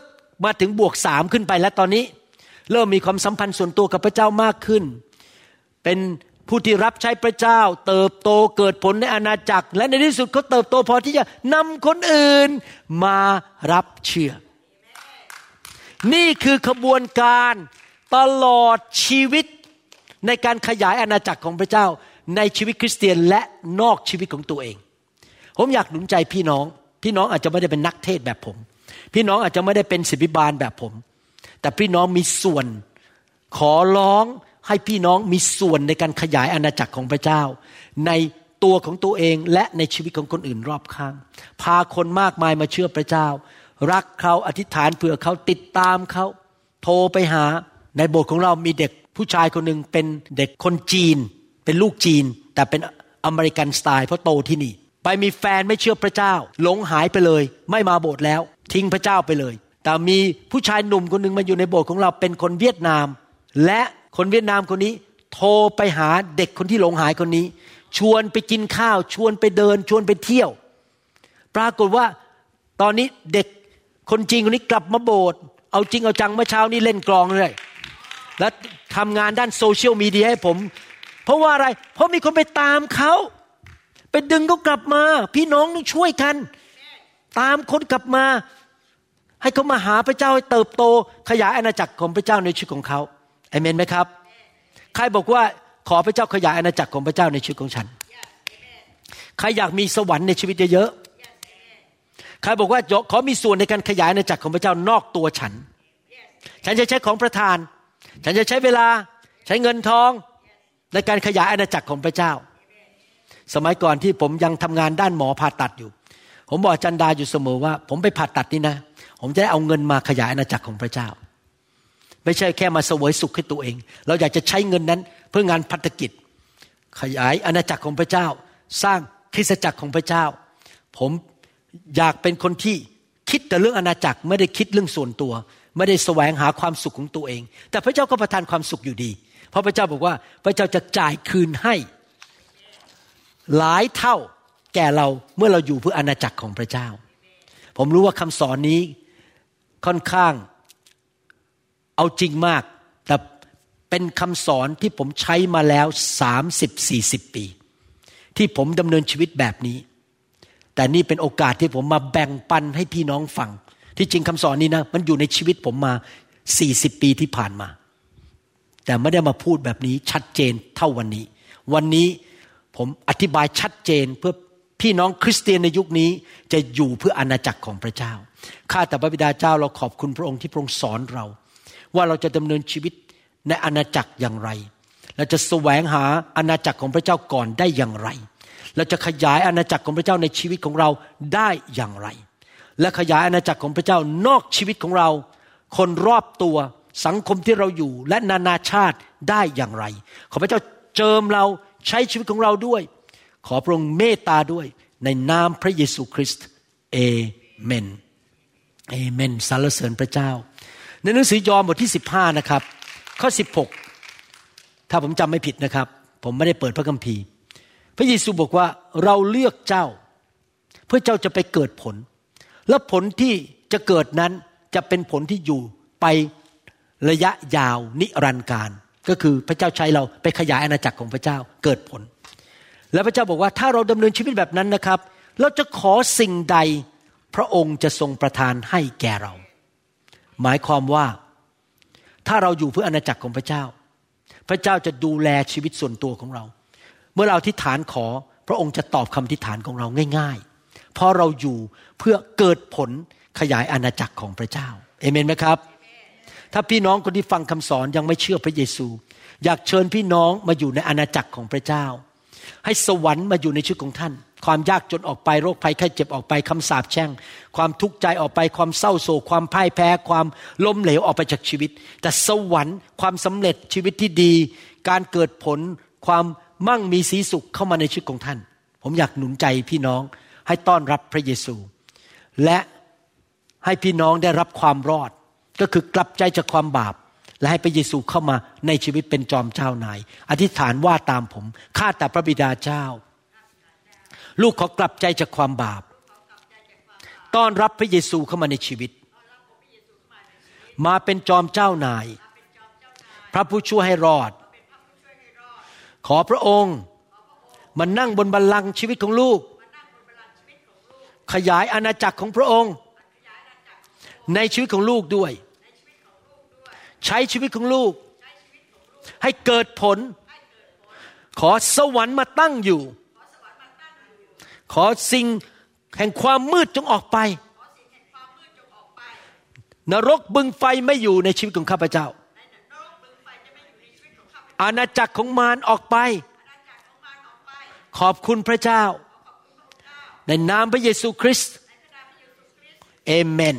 Speaker 2: มาถึงบวกสามขึ้นไปแล้วตอนนี้ เริ่มมีความสัมพันธ์ส่วนตัวกับพระเจ้ามากขึ้น เป็นผู้ที่รับใช้พระเจ้า เติบโตเกิดผลในอาณาจักร และในที่สุดเขาเติบโตพอที่จะนำคนอื่นมารับเชื่อ นี่คือขบวนการตลอดชีวิตในการขยายอาณาจักรของพระเจ้าในชีวิตคริสเตียนและนอกชีวิตของตัวเอง ผมอยากหนุนใจพี่น้อง พี่น้องอาจจะไม่ได้เป็นนักเทศแบบผม พี่น้องอาจจะไม่ได้เป็นศิบิบาลแบบผม แต่พี่น้องมีส่วน ขอร้องให้พี่น้องมีส่วนในการขยายอาณาจักรของพระเจ้า ในตัวของตัวเองและในชีวิตของคนอื่นรอบข้าง พาคนมากมายมาเชื่อพระเจ้า รักเขาอธิษฐานเผื่อเขาติดตามเขา โทรไปหาในโบสถ์ของเรามีเด็กผู้ชายคนหนึ่งเป็นเด็กคนจีน เป็นลูกจีน แต่เป็นอเมริกันสไตล์เพราะโตที่นี่ ไปมีแฟนไม่เชื่อพระเจ้า หลงหายไปเลย ไม่มาโบสถ์แล้ว ทิ้งพระเจ้าไปเลย แต่มีผู้ชายหนุ่มคนหนึ่งมาอยู่ในโบสถ์ของเราเป็นคนเวียดนาม และคนเวียดนามคนนี้ โทรไปหาเด็กคนที่หลงหายคนนี้ ชวนไปกินข้าว ชวนไปเดิน ชวนไปเที่ยว ปรากฏว่าตอนนี้เด็กคนจีนคนนี้กลับมาโบสถ์เอาจริงเอาจังเมื่อเช้านี้เล่นกลองเลยและทำงานด้านโซเชียลมีเดียให้ผม เพราะว่าอะไร เพราะมีคนไปตามเขา ไปดึงเขากลับมา พี่น้องต้องช่วยกัน ตามคนกลับมา ให้เขามาหาพระเจ้าให้เติบโต ขยายอาณาจักรของพระเจ้าในชีวิตของเขาเอเมนไหมครับ ใครบอกว่าขอพระเจ้าขยายอาณาจักรของพระเจ้าในชีวิตของฉัน ใครอยากมีสวรรค์ในชีวิตเยอะๆ ใครบอกว่าขอมีส่วนในการขยายอาณาจักรของพระเจ้านอกตัวฉัน ฉันจะใช้ของประทาน ฉันจะใช้เวลา ใช้เงินทองในการขยายอาณาจักรของพระเจ้า สมัยก่อนที่ผมยังทำงานด้านหมอผ่าตัดอยู่ ผมบอกจันดาอยู่เสมอว่า ผมไปผ่าตัดนี่นะ ผมจะได้เอาเงินมาขยายอาณาจักรของพระเจ้า ไม่ใช่แค่มาเสวยสุขให้ตัวเอง เราอยากจะใช้เงินนั้นเพื่องานพัฒกิจ ขยายอาณาจักรของพระเจ้า สร้างคริสตจักรของพระเจ้า ผมอยากเป็นคนที่คิดแต่เรื่องอาณาจักรไม่ได้คิดเรื่องส่วนตัว ไม่ได้แสวงหาความสุขของตัวเอง แต่พระเจ้าก็ประทานความสุขอยู่ดี เพราะพระเจ้าบอกว่าพระเจ้าจะจ่ายคืนให้ หลายเท่าแก่เราเมื่อเราอยู่เพื่ออาณาจักรของพระเจ้า ผมรู้ว่าคำสอนนี้ค่อนข้างเอาจริงมาก แต่เป็นคำสอนที่ผมใช้มาแล้วสามสิบสี่สิบปี ที่ผมดำเนินชีวิตแบบนี้ แต่นี่เป็นโอกาสที่ผมมาแบ่งปันให้พี่น้องฟัง ที่จริงคำสอนนี้นะ มันอยู่ในชีวิตผมมาสี่สิบปีที่ผ่านมา แต่ไม่ได้มาพูดแบบนี้ชัดเจนเท่าวันนี้ วันนี้ ผมอธิบายชัดเจนเพื่อพี่น้องคริสเตียนในยุคนี้จะอยู่เพื่ออาณาจักรของพระเจ้า ข้าแต่พระบิดาเจ้าเราขอบคุณพระองค์ที่พระองค์สอนเรา ว่าเราจะดำเนินชีวิตในอาณาจักรอย่างไร เราจะแสวงหาอาณาจักรของพระเจ้าก่อนได้อย่างไร เราจะขยายอาณาจักรของพระเจ้าในชีวิตของเราได้อย่างไร และขยายอาณาจักรของพระเจ้านอกชีวิตของเรา คนรอบตัวสังคมที่เราอยู่และนานาชาติได้อย่างไร ขอพระเจ้าเจิมเรา ใช้ชีวิตของเราด้วย ขอพระองค์เมตตาด้วยในนามพระเยซูคริสต์เอเมนเอเมนสรรเสริญพระเจ้า ในหนังสือยอห์นบทที่ 15 นะครับ ข้อ 16 ถ้าผมจำไม่ผิดนะครับ ผมไม่ได้เปิดพระคัมภีร์ พระเยซูบอกว่าเราเลือกเจ้า เพื่อเจ้าจะไปเกิดผล และผลที่จะเกิดนั้นจะเป็นผลที่อยู่ไประยะยาวนิรันดร์การ ก็คือพระเจ้าใช้เราไปขยายอาณาจักรของพระเจ้าเกิดผล แล้วพระเจ้าบอกว่าถ้าเราดำเนินชีวิตแบบนั้นนะครับ เราจะขอสิ่งใดพระองค์จะทรงประทานให้แก่เรา หมายความว่าถ้าเราอยู่เพื่ออาณาจักรของพระเจ้า พระเจ้าจะดูแลชีวิตส่วนตัวของเรา เมื่อเราที่ฐานขอพระองค์จะตอบคำที่ฐานของเราง่าย ๆ เพราะเราอยู่เพื่อเกิดผลขยายอาณาจักรของพระเจ้าเอเมนไหมครับ ถ้าพี่น้องคนที่ฟังคำสอนยังไม่เชื่อพระเยซู อยากเชิญพี่น้องมาอยู่ในอาณาจักรของพระเจ้า ให้สวรรค์มาอยู่ในชีวิตของท่าน ความยากจนออกไปโรคภัยไข้เจ็บออกไปคำสาปแช่ง ความทุกข์ใจออกไปความเศร้าโศกความพ่ายแพ้ ความล้มเหลวออกไปจากชีวิต แต่สวรรค์ความสำเร็จชีวิตที่ดี การเกิดผลความมั่งมีสีสุขเข้ามาในชีวิตของท่าน ผมอยากหนุนใจพี่น้องให้ต้อนรับพระเยซู และให้พี่น้องได้รับความรอด ก็คือกลับใจจากความบาป และให้พระเยซูเข้ามาในชีวิตเป็นจอมเจ้านาย อธิษฐานว่าตามผมข้าแต่พระบิดาเจ้า ลูกขอกลับใจจากความบาป ต้อนรับพระเยซูเข้ามาในชีวิต มาเป็นจอมเจ้านาย พระผู้ช่วยให้รอด ขอพระองค์มานั่งบนบัลลังก์ชีวิตของลูก ขยายอาณาจักรของพระองค์ ในชีวิตของลูกด้วย ใช้ชีวิตของลูก ให้เกิดผล ขอสวรรค์มาตั้งอยู่ ขอสิ่งแห่งความมืดจงออกไป นรกบึงไฟไม่อยู่ในชีวิตของข้าพเจ้า อาณาจักรของมารออกไป ขอบคุณพระเจ้า ในนามพระเยซูคริสต์เอเมน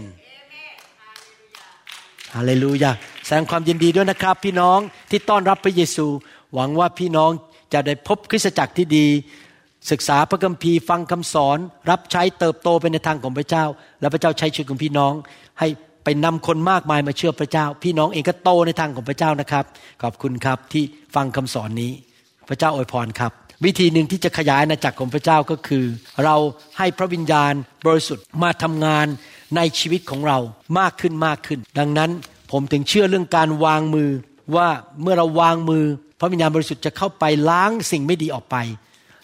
Speaker 2: ฮาเลลูยา แสดงความยินดีด้วยนะครับ พี่น้องที่ต้อนรับพระเยซู หวังว่าพี่น้องจะได้พบคริสตจักรที่ดี ศึกษาพระคัมภีร์ฟังคำสอน รับใช้เติบโตไปในทางของพระเจ้า และพระเจ้าใช้ชีวิตของพี่น้อง ให้ไปนำคนมากมายมาเชื่อพระเจ้า พี่น้องเองก็โตในทางของพระเจ้านะครับ ขอบคุณครับที่ฟังคำสอนนี้ พระเจ้าอวยพรครับวิธีหนึ่งที่จะขยายอาณาจักรของพระเจ้าก็คือ เราให้พระวิญญาณบริสุทธิ์มาทำงานในชีวิตของเรามากขึ้นมากขึ้น ดังนั้น ผมถึงเชื่อเรื่องการวางมือว่าเมื่อเราวางมือ พระวิญญาณบริสุทธิ์จะเข้าไปล้างสิ่งไม่ดีออกไป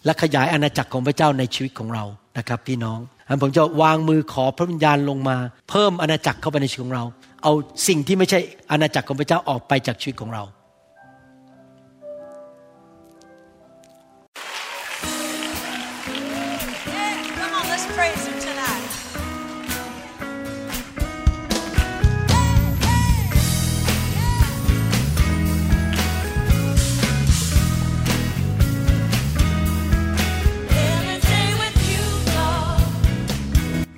Speaker 2: และขยายอาณาจักรของพระเจ้าในชีวิตของเรานะครับ พี่น้องอันผมจะวางมือขอพระวิญญาณลงมา เพิ่มอาณาจักรเข้าไปในชีวิตของเรา เอาสิ่งที่ไม่ใช่อาณาจักรของพระเจ้าออกไปจากชีวิตของเรา